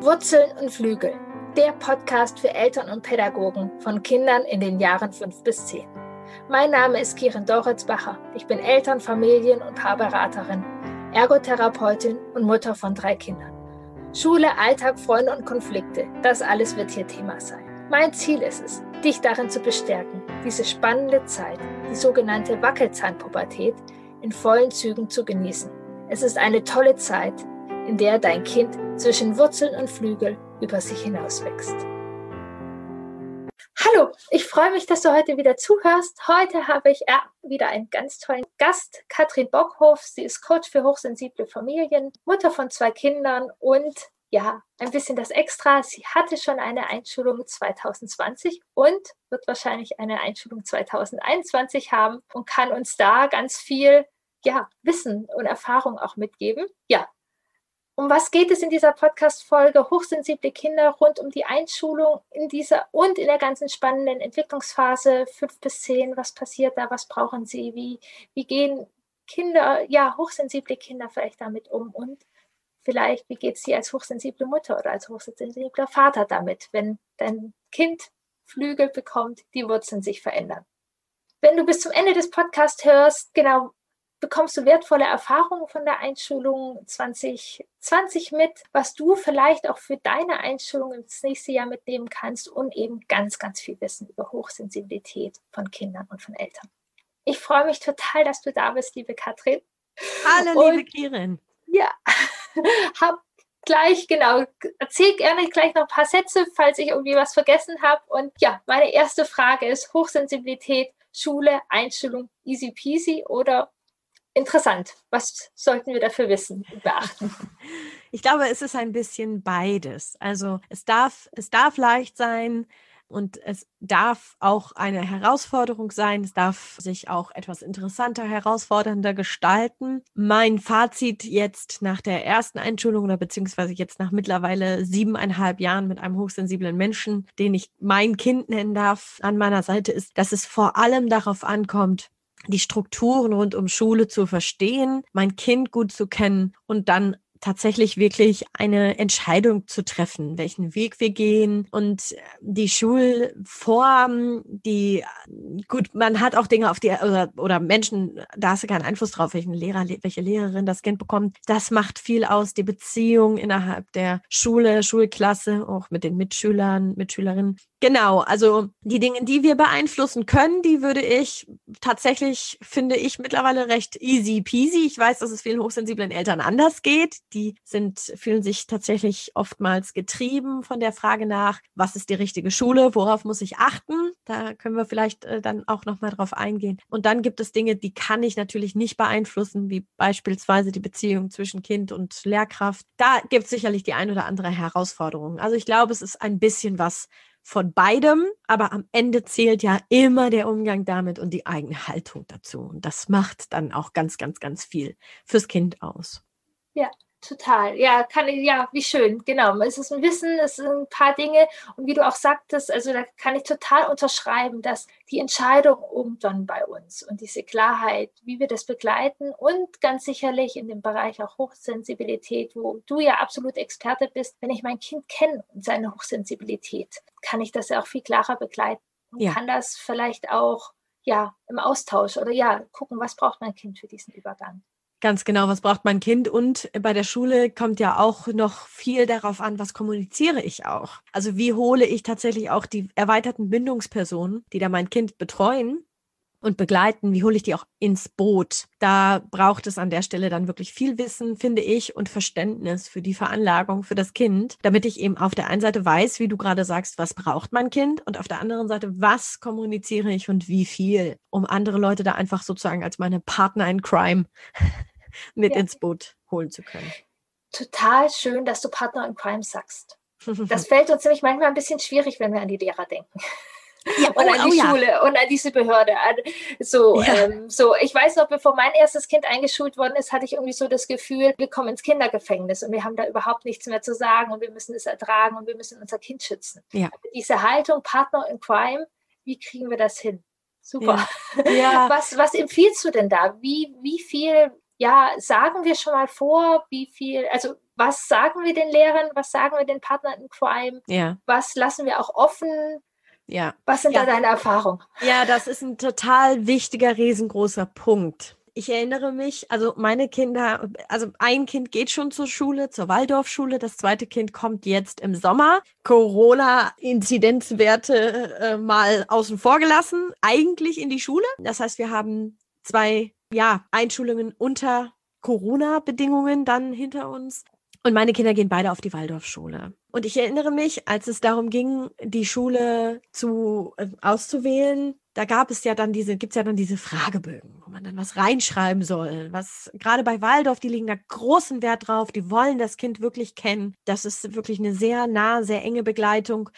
Wurzeln und Flügel, der Podcast für Eltern und Pädagogen von Kindern in den Jahren 5 bis 10. Mein Name ist Kirin Doritzbacher. Ich bin Eltern-, Familien- und Paarberaterin, Ergotherapeutin und Mutter von drei Kindern. Schule, Alltag, Freunde und Konflikte, das alles wird hier Thema sein. Mein Ziel ist es, dich darin zu bestärken, diese spannende Zeit, die sogenannte Wackelzahnpubertät, in vollen Zügen zu genießen. Es ist eine tolle Zeit, in der dein Kind zwischen Wurzeln und Flügel über sich hinaus wächst. Hallo, ich freue mich, dass du heute wieder zuhörst. Heute habe ich wieder einen ganz tollen Gast, Katrin Bockhoff. Sie ist Coach für hochsensible Familien, Mutter von zwei Kindern und ja, ein bisschen das Extra. Sie hatte schon eine Einschulung 2020 und wird wahrscheinlich eine Einschulung 2021 haben und kann uns da ganz viel ja, Wissen und Erfahrung auch mitgeben. Ja, um was geht es in dieser Podcast-Folge? Hochsensible Kinder rund um die Einschulung in dieser und in der ganzen spannenden Entwicklungsphase fünf bis zehn. Was passiert da? Was brauchen sie? Wie, wie gehen Kinder, ja, hochsensible Kinder vielleicht damit um? Und vielleicht, wie geht es dir als hochsensible Mutter oder als hochsensibler Vater damit, wenn dein Kind Flügel bekommt, die Wurzeln sich verändern? Wenn du bis zum Ende des Podcasts hörst, genau, bekommst du wertvolle Erfahrungen von der Einschulung 2020 mit, was du vielleicht auch für deine Einschulung ins nächste Jahr mitnehmen kannst und eben ganz, ganz viel Wissen über Hochsensibilität von Kindern und von Eltern. Ich freue mich total, dass du da bist, liebe Katrin. Hallo, und, liebe Kirin. Ja, hab gleich, genau, erzähl gerne gleich noch ein paar Sätze, falls ich irgendwie was vergessen habe. Und ja, meine erste Frage ist Hochsensibilität, Schule, Einstellung, easy peasy oder interessant. Was sollten wir dafür wissen und beachten? Ich glaube, es ist ein bisschen beides. Also es darf, es darf leicht sein und es darf auch eine Herausforderung sein. Es darf sich auch etwas interessanter, herausfordernder gestalten. Mein Fazit jetzt nach der ersten Einschulung oder beziehungsweise jetzt nach mittlerweile siebeneinhalb Jahren mit einem hochsensiblen Menschen, den ich mein Kind nennen darf, an meiner Seite ist, dass es vor allem darauf ankommt, die Strukturen rund um Schule zu verstehen, mein Kind gut zu kennen und dann tatsächlich wirklich eine Entscheidung zu treffen, welchen Weg wir gehen und die Schulform, die gut, man hat auch Dinge auf die oder, oder Menschen, da hast du keinen Einfluss drauf, welchen Lehrer, welche Lehrerin das Kind bekommt. Das macht viel aus, die Beziehung innerhalb der Schule, Schulklasse, auch mit den Mitschülern, Mitschülerinnen. Genau, also die Dinge, die wir beeinflussen können, die würde ich tatsächlich, finde ich, mittlerweile recht easy peasy. Ich weiß, dass es vielen hochsensiblen Eltern anders geht. Die sind, fühlen sich tatsächlich oftmals getrieben von der Frage nach, was ist die richtige Schule, worauf muss ich achten? Da können wir vielleicht äh, dann auch nochmal drauf eingehen. Und dann gibt es Dinge, die kann ich natürlich nicht beeinflussen, wie beispielsweise die Beziehung zwischen Kind und Lehrkraft. Da gibt es sicherlich die ein oder andere Herausforderung. Also ich glaube, es ist ein bisschen was von beidem, aber am Ende zählt ja immer der Umgang damit und die eigene Haltung dazu. Und das macht dann auch ganz, ganz, ganz viel fürs Kind aus. Ja, Total, ja, kann ich, ja, wie schön, genau. Es ist ein Wissen, es sind ein paar Dinge und wie du auch sagtest, also da kann ich total unterschreiben, dass die Entscheidung irgendwann bei uns und diese Klarheit, wie wir das begleiten und ganz sicherlich in dem Bereich auch Hochsensibilität, wo du ja absolut Experte bist, wenn ich mein Kind kenne und seine Hochsensibilität, kann ich das ja auch viel klarer begleiten und ja. kann das vielleicht auch ja im Austausch oder ja gucken, was braucht mein Kind für diesen Übergang. Ganz genau, was braucht mein Kind? Und bei der Schule kommt ja auch noch viel darauf an, was kommuniziere ich auch. Also wie hole ich tatsächlich auch die erweiterten Bindungspersonen, die da mein Kind betreuen, und begleiten, wie hole ich die auch ins Boot? Da braucht es an der Stelle dann wirklich viel Wissen, finde ich, und Verständnis für die Veranlagung für das Kind, damit ich eben auf der einen Seite weiß, wie du gerade sagst, was braucht mein Kind und auf der anderen Seite, was kommuniziere ich und wie viel, um andere Leute da einfach sozusagen als meine Partner in Crime mit ja. ins Boot holen zu können. Total schön, dass du Partner in Crime sagst. Das fällt uns nämlich manchmal ein bisschen schwierig, wenn wir an die Lehrer denken ja, und an oh, die oh, Schule ja. und an diese Behörde. So, ja. ähm, so, ich weiß noch, bevor mein erstes Kind eingeschult worden ist, hatte ich irgendwie so das Gefühl, wir kommen ins Kindergefängnis und wir haben da überhaupt nichts mehr zu sagen und wir müssen es ertragen und wir müssen unser Kind schützen. Ja. diese Haltung, Partner in Crime, wie kriegen wir das hin? Super. Ja. Was, was empfiehlst du denn da? Wie, wie viel, ja, sagen wir schon mal vor, wie viel, also was sagen wir den Lehrern, was sagen wir den Partnern in Crime, ja. was lassen wir auch offen, ja. Was sind ja. da deine Erfahrungen? Ja, das ist ein total wichtiger, riesengroßer Punkt. Ich erinnere mich, also meine Kinder, also ein Kind geht schon zur Schule, zur Waldorfschule, das zweite Kind kommt jetzt im Sommer. Corona-Inzidenzwerte äh, mal außen vor gelassen, eigentlich in die Schule. Das heißt, wir haben zwei ja, Einschulungen unter Corona-Bedingungen dann hinter uns. Und meine Kinder gehen beide auf die Waldorfschule. Und ich erinnere mich, als es darum ging, die Schule zu äh, auszuwählen, da gab es ja dann diese, gibt es ja dann diese Fragebögen, wo man dann was reinschreiben soll. Was gerade bei Waldorf, die legen da großen Wert drauf, die wollen das Kind wirklich kennen. Das ist wirklich eine sehr nah, sehr enge Begleitung.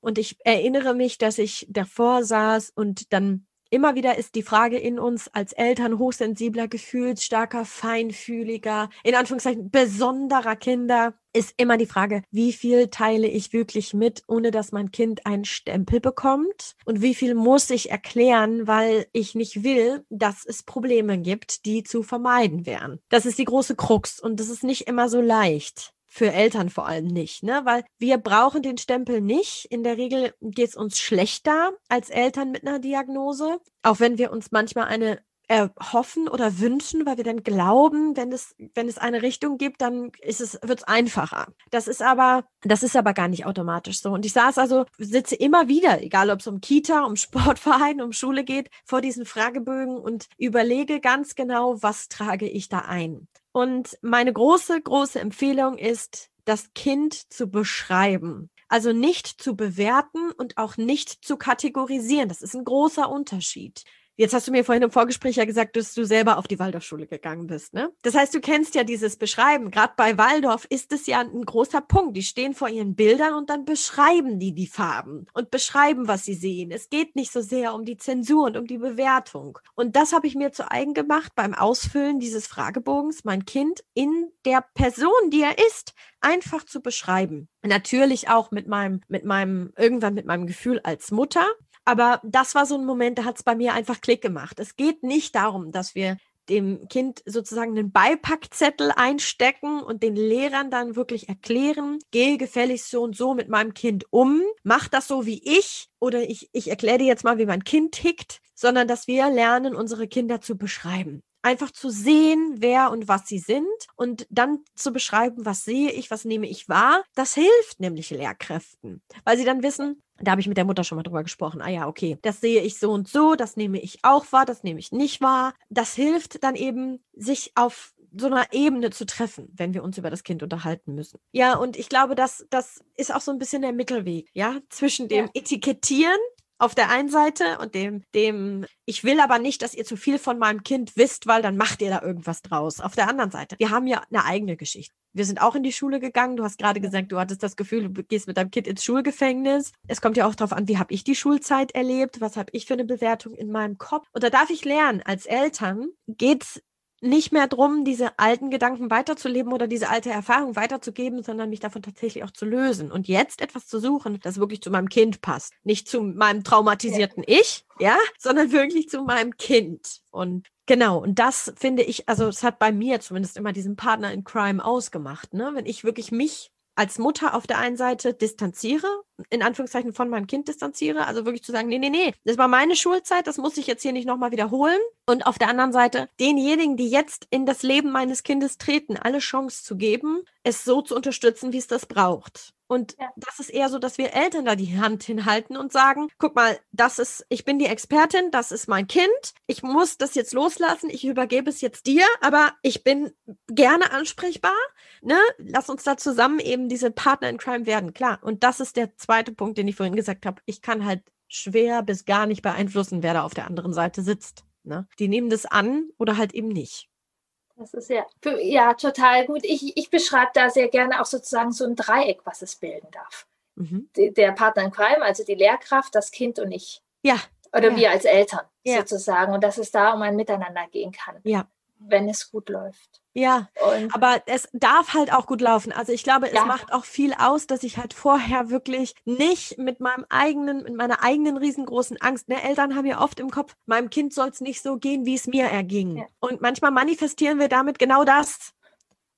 Und ich erinnere mich, dass ich davor saß und dann immer wieder ist die Frage in uns als Eltern hochsensibler, gefühlsstarker, feinfühliger, in Anführungszeichen besonderer Kinder, ist immer die Frage, wie viel teile ich wirklich mit, ohne dass mein Kind einen Stempel bekommt? Und wie viel muss ich erklären, weil ich nicht will, dass es Probleme gibt, die zu vermeiden wären? Das ist die große Krux und das ist nicht immer so leicht für Eltern vor allem nicht, ne? Weil wir brauchen den Stempel nicht. In der Regel geht es uns schlechter als Eltern mit einer Diagnose, auch wenn wir uns manchmal eine erhoffen oder wünschen, weil wir dann glauben, wenn es, wenn es eine Richtung gibt, dann ist es, wird es einfacher. Das ist aber, das ist aber gar nicht automatisch so. Und ich saß also, sitze immer wieder, egal ob es um Kita, um Sportverein, um Schule geht, vor diesen Fragebögen und überlege ganz genau, was trage ich da ein. Und meine große, große Empfehlung ist, das Kind zu beschreiben. Also nicht zu bewerten und auch nicht zu kategorisieren. Das ist ein großer Unterschied. Jetzt hast du mir vorhin im Vorgespräch ja gesagt, dass du selber auf die Waldorfschule gegangen bist, ne? Das heißt, du kennst ja dieses Beschreiben. Gerade bei Waldorf ist es ja ein großer Punkt. Die stehen vor ihren Bildern und dann beschreiben die die Farben und beschreiben, was sie sehen. Es geht nicht so sehr um die Zensur und um die Bewertung. Und das habe ich mir zu eigen gemacht beim Ausfüllen dieses Fragebogens, mein Kind in der Person, die er ist, einfach zu beschreiben. Natürlich auch mit meinem, mit meinem, irgendwann mit meinem Gefühl als Mutter, aber das war so ein Moment, da hat es bei mir einfach Klick gemacht. Es geht nicht darum, dass wir dem Kind sozusagen einen Beipackzettel einstecken und den Lehrern dann wirklich erklären, gehe gefälligst so und so mit meinem Kind um, mach das so wie ich oder ich, ich erkläre dir jetzt mal, wie mein Kind tickt, sondern dass wir lernen, unsere Kinder zu beschreiben einfach zu sehen, wer und was sie sind und dann zu beschreiben, was sehe ich, was nehme ich wahr. Das hilft nämlich Lehrkräften, weil sie dann wissen, da habe ich mit der Mutter schon mal drüber gesprochen. Ah ja, okay, das sehe ich so und so, das nehme ich auch wahr, das nehme ich nicht wahr. Das hilft dann eben, sich auf so einer Ebene zu treffen, wenn wir uns über das Kind unterhalten müssen. Ja, und ich glaube, dass das ist auch so ein bisschen der Mittelweg, ja, zwischen dem ja. Etikettieren auf der einen Seite und dem, dem, ich will aber nicht, dass ihr zu viel von meinem Kind wisst, weil dann macht ihr da irgendwas draus. Auf der anderen Seite, wir haben ja eine eigene Geschichte. Wir sind auch in die Schule gegangen. Du hast gerade gesagt, du hattest das Gefühl, du gehst mit deinem Kind ins Schulgefängnis. Es kommt ja auch darauf an, wie habe ich die Schulzeit erlebt? Was habe ich für eine Bewertung in meinem Kopf? Und da darf ich lernen, als Eltern geht es nicht mehr darum, diese alten Gedanken weiterzuleben oder diese alte Erfahrung weiterzugeben, sondern mich davon tatsächlich auch zu lösen und jetzt etwas zu suchen, das wirklich zu meinem Kind passt. Nicht zu meinem traumatisierten. Ich, ja, sondern wirklich zu meinem Kind. Und genau, und das finde ich, also es hat bei mir zumindest immer diesen Partner in Crime ausgemacht, ne? Wenn ich wirklich mich als Mutter auf der einen Seite distanziere, in Anführungszeichen von meinem Kind distanziere, also wirklich zu sagen, nee, nee, nee, das war meine Schulzeit, das muss ich jetzt hier nicht nochmal wiederholen. Und auf der anderen Seite denjenigen, die jetzt in das Leben meines Kindes treten, alle Chance zu geben, es so zu unterstützen, wie es das braucht. Und ja. das ist eher so, dass wir Eltern da die Hand hinhalten und sagen, guck mal, das ist, ich bin die Expertin, das ist mein Kind, ich muss das jetzt loslassen, ich übergebe es jetzt dir, aber ich bin gerne ansprechbar, ne? Lass uns da zusammen eben diese Partner in Crime werden, klar. Und das ist der zweite Punkt, den ich vorhin gesagt habe. Ich kann halt schwer bis gar nicht beeinflussen, wer da auf der anderen Seite sitzt. Ne? Die nehmen das an oder halt eben nicht. Das ist ja, ja total gut. Ich, ich beschreibe da sehr gerne auch sozusagen so ein Dreieck, was es bilden darf. Mhm. Der Partner in Crime, also die Lehrkraft, das Kind und ich. Ja. Oder ja. wir als Eltern ja. sozusagen. Und dass es da um ein Miteinander gehen kann. Ja. Wenn es gut läuft. Ja, und aber es darf halt auch gut laufen. Also ich glaube, es ja. macht auch viel aus, dass ich halt vorher wirklich nicht mit meinem eigenen, mit meiner eigenen riesengroßen Angst, ne, Eltern haben ja oft im Kopf, meinem Kind soll es nicht so gehen, wie es mir erging. Ja. Und manchmal manifestieren wir damit genau das.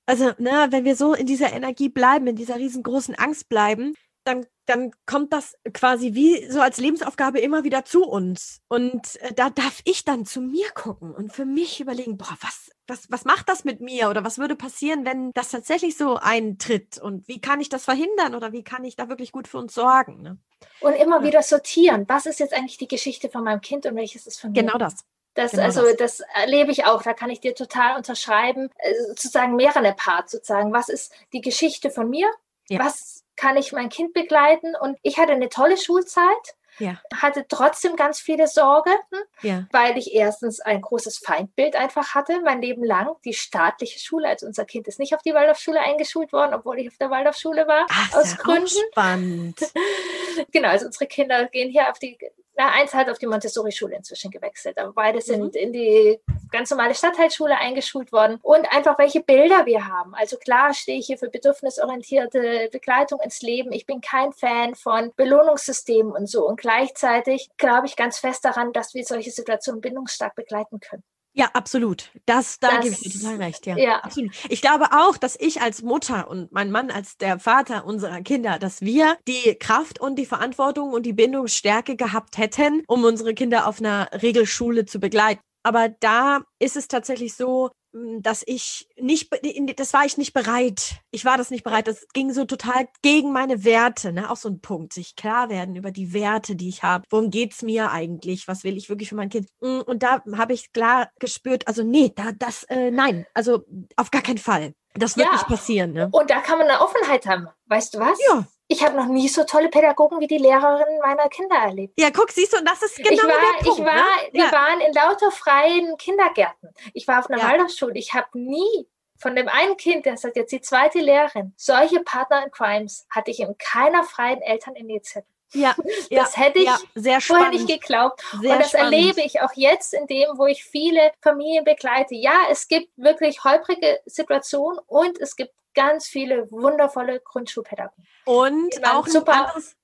Also, ne, wenn wir so in dieser Energie bleiben, in dieser riesengroßen Angst bleiben, dann, dann kommt das quasi wie so als Lebensaufgabe immer wieder zu uns. Und äh, da darf ich dann zu mir gucken und für mich überlegen, boah, was, was, was macht das mit mir oder was würde passieren, wenn das tatsächlich so eintritt und wie kann ich das verhindern oder wie kann ich da wirklich gut für uns sorgen? Ne? Und immer ja. wieder sortieren, was ist jetzt eigentlich die Geschichte von meinem Kind und welches ist von mir? Genau das. Das, genau also das. das erlebe ich auch, da kann ich dir total unterschreiben, äh, sozusagen mehrere Parts sozusagen. Was ist die Geschichte von mir? Ja. Was kann ich mein Kind begleiten? Und ich hatte eine tolle Schulzeit. Ja. Hatte trotzdem ganz viele Sorgen, ja. weil ich erstens ein großes Feindbild einfach hatte, mein Leben lang. Die staatliche Schule, also unser Kind ist nicht auf die Waldorfschule eingeschult worden, obwohl ich auf der Waldorfschule war, Ach, aus Gründen. Spannend. genau, also unsere Kinder gehen hier auf die na, eins hat auf die Montessori-Schule inzwischen gewechselt, aber beide sind mhm. in die ganz normale Stadtteilschule eingeschult worden und einfach welche Bilder wir haben. Also klar stehe ich hier für bedürfnisorientierte Begleitung ins Leben. Ich bin kein Fan von Belohnungssystemen und so und gleichzeitig glaube ich ganz fest daran, dass wir solche Situationen bindungsstark begleiten können. Ja, absolut. Das, da das, gebe ich dir total recht. Ja, ja, absolut. Ich glaube auch, dass ich als Mutter und mein Mann als der Vater unserer Kinder, dass wir die Kraft und die Verantwortung und die Bindungsstärke gehabt hätten, um unsere Kinder auf einer Regelschule zu begleiten. Aber da ist es tatsächlich so, hm, dass ich nicht, das war ich nicht bereit. Ich war das nicht bereit. Das ging so total gegen meine Werte. Ne? Auch so ein Punkt, sich klar werden über die Werte, die ich habe. Worum geht's mir eigentlich? Was will ich wirklich für mein Kind? Hm, und da habe ich klar gespürt, also nee, da, das, äh, nein, also auf gar keinen Fall. Das wird ja. nicht passieren. Ne? Und da kann man eine Offenheit haben. Weißt du was? Ja ich habe noch nie so tolle Pädagogen wie die Lehrerinnen meiner Kinder erlebt. Ja, guck, siehst du, und das ist genau ich war, der Punkt. Ich war, ne? Wir ja. waren in lauter freien Kindergärten. Ich war auf einer ja. Waldorfschule. Ich habe nie von dem einen Kind, das hat jetzt die zweite Lehrerin, solche Partner in Crimes hatte ich in keiner freien Elterninitiative. Ja, das ja, hätte ich ja, sehr vorher nicht geglaubt. Sehr und das spannend. erlebe ich auch jetzt in dem, wo ich viele Familien begleite. Ja, es gibt wirklich holprige Situationen und es gibt ganz viele wundervolle Grundschulpädagogen. Und auch super anderes,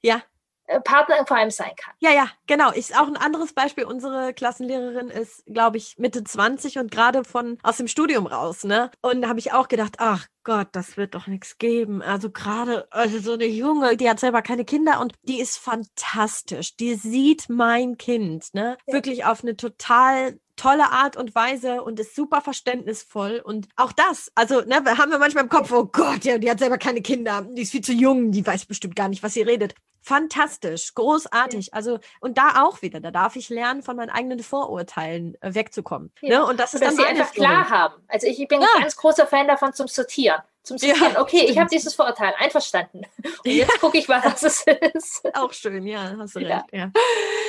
ja. Äh, Partner vor allem sein kann. Ja, ja, genau. Ist auch ein anderes Beispiel. Unsere Klassenlehrerin ist, glaube ich, Mitte 20 und gerade von aus dem Studium raus, ne? Und da habe ich auch gedacht, ach Gott, das wird doch nichts geben. Also gerade, also so eine Junge, die hat selber keine Kinder und die ist fantastisch. Die sieht mein Kind, ne? Ja. Wirklich auf eine total tolle Art und Weise und ist super verständnisvoll. Und auch das, also ne, haben wir manchmal im Kopf, oh Gott, ja, die hat selber keine Kinder, die ist viel zu jung, die weiß bestimmt gar nicht, was sie redet. Fantastisch, großartig. Also, und da auch wieder, da darf ich lernen, von meinen eigenen Vorurteilen äh, wegzukommen. Ja. Ne? Und das ist dass dann sie einfach klar haben. Also ich, ich bin ja. ein ganz großer Fan davon zum Sortieren. Zum Sortieren, ja, okay, stimmt. ich habe dieses Vorurteil, einverstanden. Und jetzt gucke ich, was es ist. Auch schön, ja, hast du recht. Ja.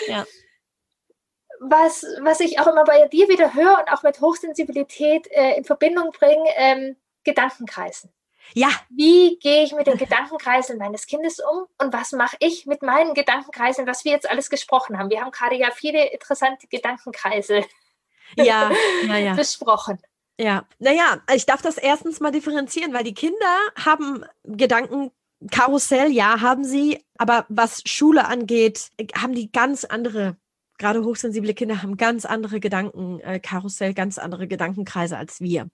ja was, was ich auch immer bei dir wieder höre und auch mit Hochsensibilität äh, in Verbindung bringe, ähm, Gedankenkreisen. Ja. Wie gehe ich mit den Gedankenkreiseln meines Kindes um und was mache ich mit meinen Gedankenkreiseln, was wir jetzt alles gesprochen haben? Wir haben gerade ja viele interessante Gedankenkreisel ja, ja, ja. besprochen. Ja, naja, ich darf das erstens mal differenzieren, weil die Kinder haben Gedankenkarussell, ja, haben sie, aber was Schule angeht, haben die ganz andere gerade hochsensible Kinder haben ganz andere Gedankenkarussell, äh, ganz andere Gedankenkreise als wir.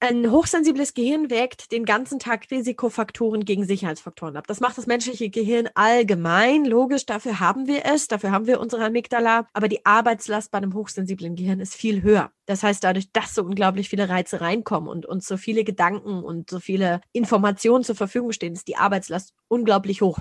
Ein hochsensibles Gehirn wägt den ganzen Tag Risikofaktoren gegen Sicherheitsfaktoren ab. Das macht das menschliche Gehirn allgemein. Logisch, dafür haben wir es, dafür haben wir unsere Amygdala. Aber die Arbeitslast bei einem hochsensiblen Gehirn ist viel höher. Das heißt, dadurch, dass so unglaublich viele Reize reinkommen und uns so viele Gedanken und so viele Informationen zur Verfügung stehen, ist die Arbeitslast unglaublich hoch.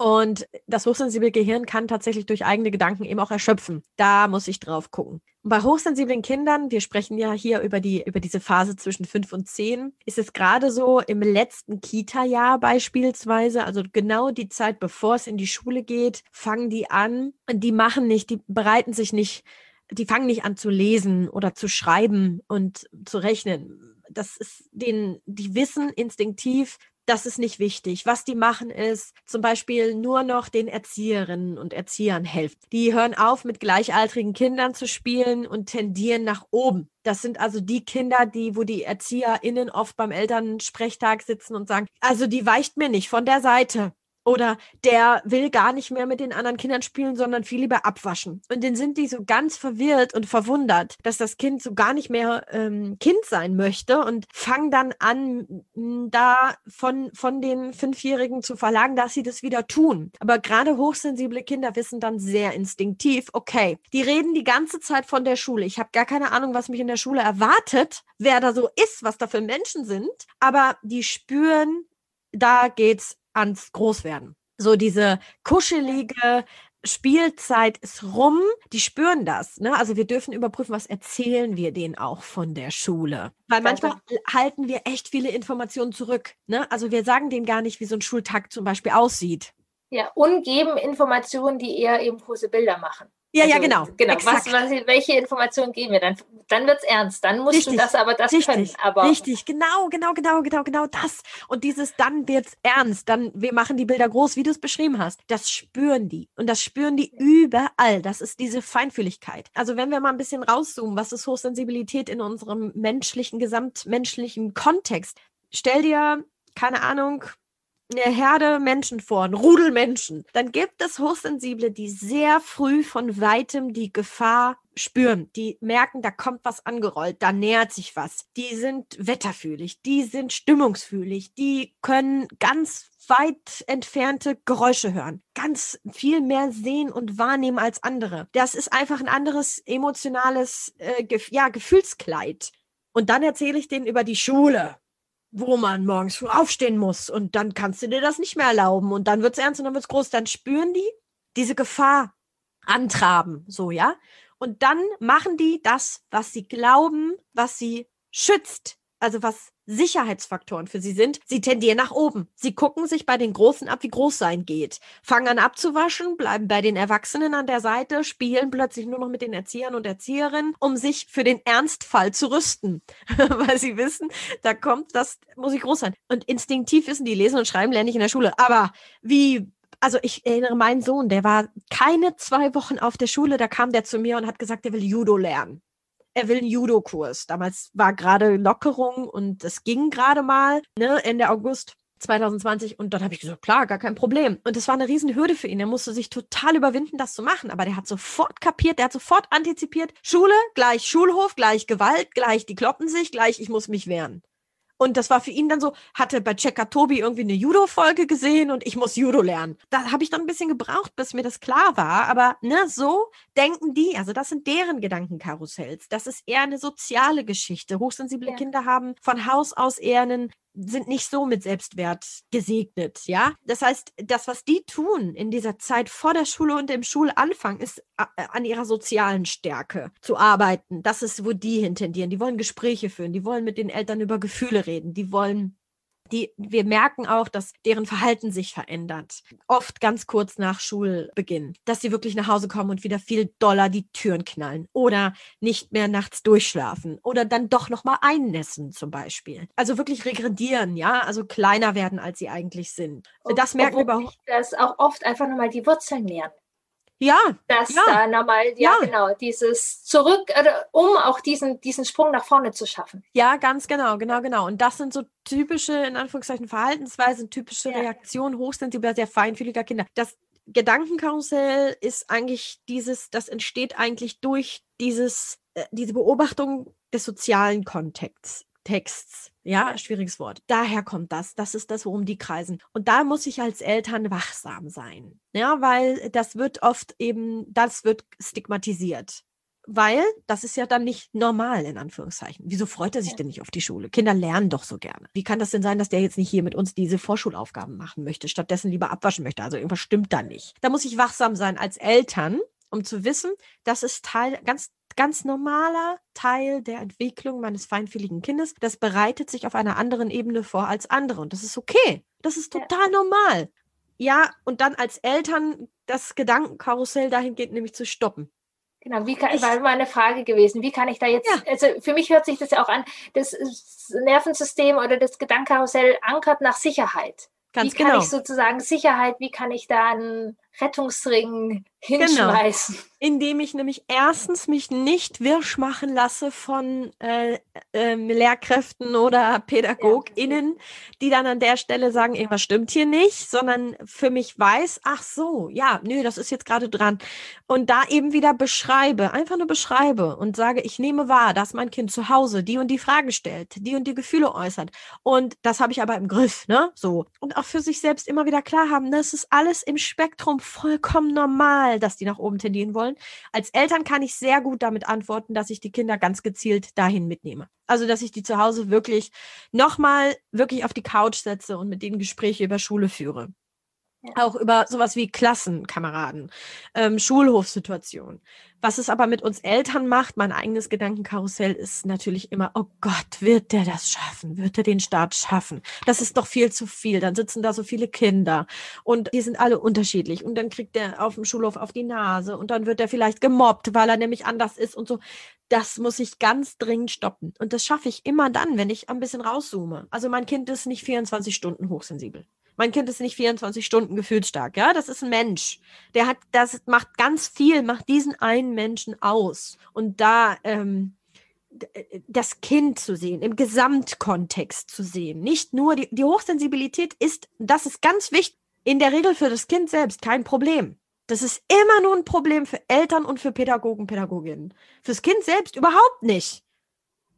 Und das hochsensible Gehirn kann tatsächlich durch eigene Gedanken eben auch erschöpfen. Da muss ich drauf gucken. Und bei hochsensiblen Kindern, wir sprechen ja hier über die, über diese Phase zwischen fünf und zehn, ist es gerade so im letzten Kita-Jahr beispielsweise, also genau die Zeit, bevor es in die Schule geht, fangen die an, die machen nicht, die bereiten sich nicht, die fangen nicht an zu lesen oder zu schreiben und zu rechnen. Das ist den, die wissen instinktiv, das ist nicht wichtig. Was die machen ist zum Beispiel nur noch den Erzieherinnen und Erziehern helfen. Die hören auf, mit gleichaltrigen Kindern zu spielen und tendieren nach oben. Das sind also die Kinder, die, wo die ErzieherInnen oft beim Elternsprechtag sitzen und sagen, also die weicht mir nicht von der Seite. Oder der will gar nicht mehr mit den anderen Kindern spielen, sondern viel lieber abwaschen. Und dann sind die so ganz verwirrt und verwundert, dass das Kind so gar nicht mehr ähm, Kind sein möchte und fangen dann an, da von, von den Fünfjährigen zu verlangen, dass sie das wieder tun. Aber gerade hochsensible Kinder wissen dann sehr instinktiv, okay, die reden die ganze Zeit von der Schule. Ich habe gar keine Ahnung, was mich in der Schule erwartet, wer da so ist, was da für Menschen sind. Aber die spüren, da geht's ans Großwerden. So diese kuschelige Spielzeit ist rum, die spüren das. Ne? Also wir dürfen überprüfen, was erzählen wir denen auch von der Schule. Weil manchmal halten wir echt viele Informationen zurück. Ne? Also wir sagen denen gar nicht, wie so ein Schultag zum Beispiel aussieht. Ja, und geben Informationen, die eher eben große Bilder machen. Ja, also, ja, genau. Genau. Was, was, welche Informationen geben wir? Dann, dann wird es ernst. Dann musst richtig, du das aber das richtig, können. Aber richtig, genau, genau, genau, genau, genau das. Und dieses dann wird es ernst. Dann, wir machen die Bilder groß, wie du es beschrieben hast. Das spüren die. Und das spüren die überall. Das ist diese Feinfühligkeit. Also wenn wir mal ein bisschen rauszoomen, was ist Hochsensibilität in unserem menschlichen, gesamtmenschlichen Kontext? Stell dir, keine Ahnung, eine Herde Menschen vor, ein Rudel Menschen, dann gibt es Hochsensible, die sehr früh von weitem die Gefahr spüren. Die merken, da kommt was angerollt, da nähert sich was. Die sind wetterfühlig, die sind stimmungsfühlig, die können ganz weit entfernte Geräusche hören, ganz viel mehr sehen und wahrnehmen als andere. Das ist einfach ein anderes emotionales äh, Gef ja, Gefühlskleid. Und dann erzähle ich denen über die Schule wo man morgens früh aufstehen muss und dann kannst du dir das nicht mehr erlauben und dann wird es ernst und dann wird es groß. Dann spüren die diese Gefahr antraben, so, ja. Und dann machen die das, was sie glauben, was sie schützt, also was Sicherheitsfaktoren für sie sind, sie tendieren nach oben. Sie gucken sich bei den Großen ab, wie groß sein geht. Fangen an abzuwaschen, bleiben bei den Erwachsenen an der Seite, spielen plötzlich nur noch mit den Erziehern und Erzieherinnen, um sich für den Ernstfall zu rüsten. Weil sie wissen, da kommt, das muss ich groß sein. Und instinktiv wissen die, lesen und schreiben lerne ich in der Schule. Aber wie also ich erinnere meinen Sohn, der war keine zwei Wochen auf der Schule, da kam der zu mir und hat gesagt, er will Judo lernen er will einen Judo-Kurs. Damals war gerade Lockerung und es ging gerade mal, ne, Ende August. 2020 und dann habe ich gesagt, klar, gar kein Problem. Und das war eine Riesenhürde für ihn. Er musste sich total überwinden, das zu machen. Aber der hat sofort kapiert, der hat sofort antizipiert. Schule gleich Schulhof, gleich Gewalt, gleich die kloppen sich, gleich ich muss mich wehren. Und das war für ihn dann so, hatte bei Checker Tobi irgendwie eine Judo-Folge gesehen und ich muss Judo lernen. Da habe ich dann ein bisschen gebraucht, bis mir das klar war. Aber ne, so denken die. Also das sind deren Gedankenkarussells. Das ist eher eine soziale Geschichte. Hochsensible ja. Kinder haben von Haus aus eher einen sind nicht so mit Selbstwert gesegnet, ja. Das heißt, das, was die tun in dieser Zeit vor der Schule und im Schulanfang, ist äh, an ihrer sozialen Stärke zu arbeiten. Das ist, wo die hintendieren. Die wollen Gespräche führen, die wollen mit den Eltern über Gefühle reden, die wollen die, wir merken auch, dass deren Verhalten sich verändert. Oft ganz kurz nach Schulbeginn. Dass sie wirklich nach Hause kommen und wieder viel doller die Türen knallen. Oder nicht mehr nachts durchschlafen. Oder dann doch nochmal einnässen zum Beispiel. Also wirklich regredieren, ja. Also kleiner werden, als sie eigentlich sind. Das merken wir überhaupt. Das auch oft einfach nochmal die Wurzeln lernen. Ja. Dass ja. da nochmal, ja, ja, genau, dieses Zurück, äh, um auch diesen, diesen Sprung nach vorne zu schaffen. Ja, ganz genau, genau, genau. Und das sind so typische, in Anführungszeichen, Verhaltensweisen, typische ja. Reaktionen hochsensibler, sehr feinfühliger Kinder. Das Gedankenkarussell ist eigentlich dieses, das entsteht eigentlich durch dieses, äh, diese Beobachtung des sozialen Kontexts. Texts. Ja, schwieriges Wort. Daher kommt das. Das ist das, worum die kreisen. Und da muss ich als Eltern wachsam sein. Ja, weil das wird oft eben, das wird stigmatisiert. Weil das ist ja dann nicht normal, in Anführungszeichen. Wieso freut er sich denn nicht auf die Schule? Kinder lernen doch so gerne. Wie kann das denn sein, dass der jetzt nicht hier mit uns diese Vorschulaufgaben machen möchte, stattdessen lieber abwaschen möchte? Also irgendwas stimmt da nicht. Da muss ich wachsam sein als Eltern, um zu wissen, das ist Teil, ganz ganz normaler Teil der Entwicklung meines feinfühligen Kindes. Das bereitet sich auf einer anderen Ebene vor als andere. Und das ist okay. Das ist total ja. normal. Ja, und dann als Eltern das Gedankenkarussell dahingehend nämlich zu stoppen. Genau, wie kann, war meine Frage gewesen, wie kann ich da jetzt, ja. also für mich hört sich das ja auch an, das Nervensystem oder das Gedankenkarussell ankert nach Sicherheit. Ganz wie kann genau. ich sozusagen Sicherheit, wie kann ich da ein Rettungsring hinschmeißen. Genau. Indem ich nämlich erstens mich nicht wirsch machen lasse von äh, äh, Lehrkräften oder PädagogInnen, die dann an der Stelle sagen, irgendwas stimmt hier nicht, sondern für mich weiß, ach so, ja, nö, das ist jetzt gerade dran. Und da eben wieder beschreibe, einfach nur beschreibe und sage, ich nehme wahr, dass mein Kind zu Hause die und die Frage stellt, die und die Gefühle äußert. Und das habe ich aber im Griff, ne? So. Und auch für sich selbst immer wieder klar haben, das ist alles im Spektrum vollkommen normal, dass die nach oben tendieren wollen. Als Eltern kann ich sehr gut damit antworten, dass ich die Kinder ganz gezielt dahin mitnehme. Also, dass ich die zu Hause wirklich nochmal wirklich auf die Couch setze und mit denen Gespräche über Schule führe. Auch über sowas wie Klassenkameraden, ähm, Schulhofsituationen. Was es aber mit uns Eltern macht, mein eigenes Gedankenkarussell ist natürlich immer, oh Gott, wird der das schaffen? Wird er den Start schaffen? Das ist doch viel zu viel. Dann sitzen da so viele Kinder und die sind alle unterschiedlich. Und dann kriegt der auf dem Schulhof auf die Nase und dann wird er vielleicht gemobbt, weil er nämlich anders ist und so. Das muss ich ganz dringend stoppen. Und das schaffe ich immer dann, wenn ich ein bisschen rauszoome. Also mein Kind ist nicht 24 Stunden hochsensibel. Mein Kind ist nicht 24 Stunden gefühlsstark, ja. Das ist ein Mensch. Der hat, das macht ganz viel, macht diesen einen Menschen aus. Und da ähm, äh, das Kind zu sehen, im Gesamtkontext zu sehen. Nicht nur die, die Hochsensibilität ist, das ist ganz wichtig, in der Regel für das Kind selbst kein Problem. Das ist immer nur ein Problem für Eltern und für Pädagogen, Pädagoginnen. Fürs Kind selbst überhaupt nicht.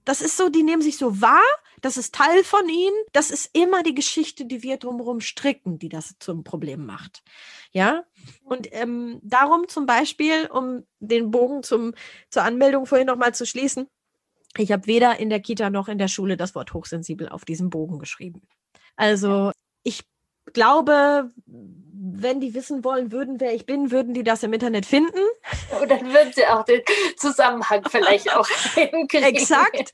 Das ist so, die nehmen sich so wahr, das ist Teil von ihnen. Das ist immer die Geschichte, die wir drumherum stricken, die das zum Problem macht. Ja, und ähm, darum zum Beispiel, um den Bogen zum, zur Anmeldung vorhin nochmal zu schließen, ich habe weder in der Kita noch in der Schule das Wort hochsensibel auf diesem Bogen geschrieben. Also ich glaube, wenn die wissen wollen würden, wer ich bin, würden die das im Internet finden. Und dann würden sie auch den Zusammenhang vielleicht auch hinkriegen. Exakt.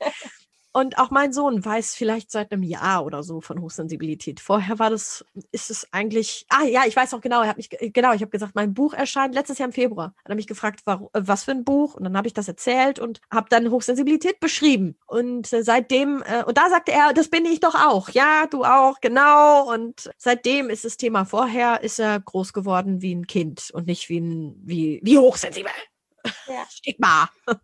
Und auch mein Sohn weiß vielleicht seit einem Jahr oder so von Hochsensibilität. Vorher war das, ist es eigentlich, ah ja, ich weiß auch genau, er hat mich, genau, ich habe gesagt, mein Buch erscheint letztes Jahr im Februar. Hat er mich gefragt, warum, was für ein Buch? Und dann habe ich das erzählt und habe dann Hochsensibilität beschrieben. Und äh, seitdem, äh, und da sagte er, das bin ich doch auch. Ja, du auch, genau. Und seitdem ist das Thema vorher, ist er groß geworden wie ein Kind und nicht wie ein, wie, wie hochsensibel. Ja. Stigma.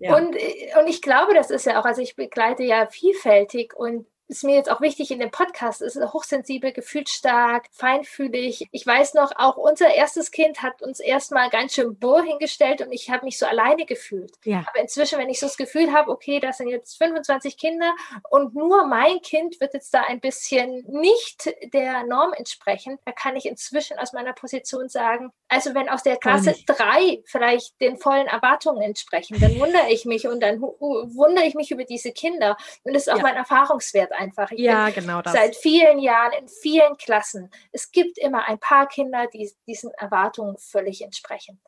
Ja. Und, äh, und ich glaube, das ist ja auch, also ich begleite ja vielfältig und ist mir jetzt auch wichtig in dem Podcast, ist hochsensibel, gefühlsstark, feinfühlig. Ich weiß noch, auch unser erstes Kind hat uns erstmal ganz schön bohr hingestellt und ich habe mich so alleine gefühlt. Ja. Aber inzwischen, wenn ich so das Gefühl habe, okay, das sind jetzt 25 Kinder und nur mein Kind wird jetzt da ein bisschen nicht der Norm entsprechen, da kann ich inzwischen aus meiner Position sagen, also wenn aus der Klasse drei vielleicht den vollen Erwartungen entsprechen, dann wundere ich mich und dann wundere ich mich über diese Kinder. Und das ist auch ja. mein Erfahrungswert einfach. Ich ja, genau das. Seit vielen Jahren in vielen Klassen. Es gibt immer ein paar Kinder, die diesen Erwartungen völlig entsprechen.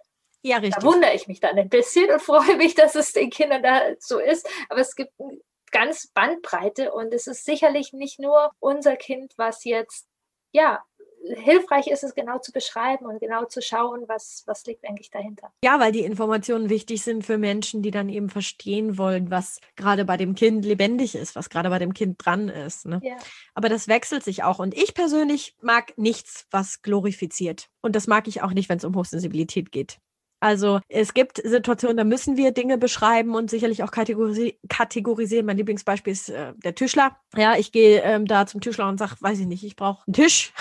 Ja, richtig. Da wundere ich mich dann ein bisschen und freue mich, dass es den Kindern da so ist. Aber es gibt eine ganz Bandbreite und es ist sicherlich nicht nur unser Kind, was jetzt ja hilfreich ist es genau zu beschreiben und genau zu schauen, was, was liegt eigentlich dahinter. Ja, weil die Informationen wichtig sind für Menschen, die dann eben verstehen wollen, was gerade bei dem Kind lebendig ist, was gerade bei dem Kind dran ist. Ne? Ja. Aber das wechselt sich auch. Und ich persönlich mag nichts, was glorifiziert. Und das mag ich auch nicht, wenn es um Hochsensibilität geht. Also es gibt Situationen, da müssen wir Dinge beschreiben und sicherlich auch kategorisi kategorisieren. Mein Lieblingsbeispiel ist äh, der Tischler. Ja, ich gehe ähm, da zum Tischler und sage, weiß ich nicht, ich brauche einen Tisch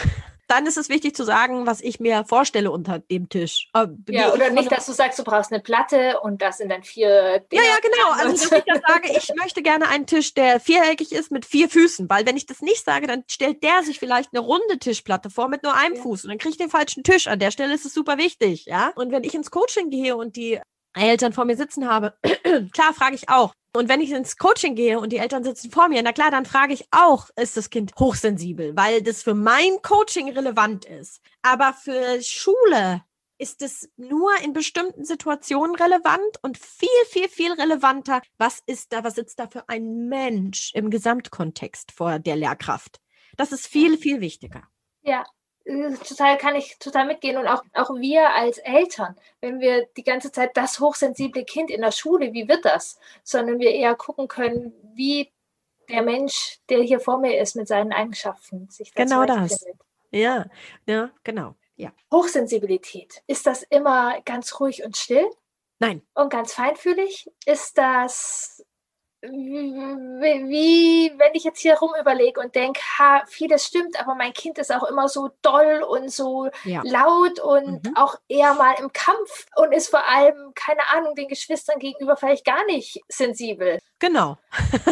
dann ist es wichtig zu sagen, was ich mir vorstelle unter dem Tisch. Äh, ja, oder nicht, dass du sagst, du brauchst eine Platte und das sind dann vier. Dinge. Ja, ja, genau. Also, dass ich dann sage, ich möchte gerne einen Tisch, der viereckig ist mit vier Füßen, weil wenn ich das nicht sage, dann stellt der sich vielleicht eine runde Tischplatte vor mit nur einem ja. Fuß und dann kriege ich den falschen Tisch. An der Stelle ist es super wichtig, ja. Und wenn ich ins Coaching gehe und die Eltern vor mir sitzen habe, klar frage ich auch, und wenn ich ins Coaching gehe und die Eltern sitzen vor mir, na klar, dann frage ich auch, ist das Kind hochsensibel, weil das für mein Coaching relevant ist. Aber für Schule ist es nur in bestimmten Situationen relevant und viel, viel, viel relevanter, was ist da, was sitzt da für ein Mensch im Gesamtkontext vor der Lehrkraft. Das ist viel, viel wichtiger. Ja, total kann ich total mitgehen und auch, auch wir als Eltern, wenn wir die ganze Zeit das hochsensible Kind in der Schule, wie wird das? Sondern wir eher gucken können, wie der Mensch, der hier vor mir ist mit seinen Eigenschaften, sich das Genau das. Ja, ja, genau. Ja. Hochsensibilität, ist das immer ganz ruhig und still? Nein. Und ganz feinfühlig? Ist das wie, wenn ich jetzt hier rum überlege und denke, ha, vieles stimmt, aber mein Kind ist auch immer so doll und so ja. laut und mhm. auch eher mal im Kampf und ist vor allem, keine Ahnung, den Geschwistern gegenüber vielleicht gar nicht sensibel. Genau.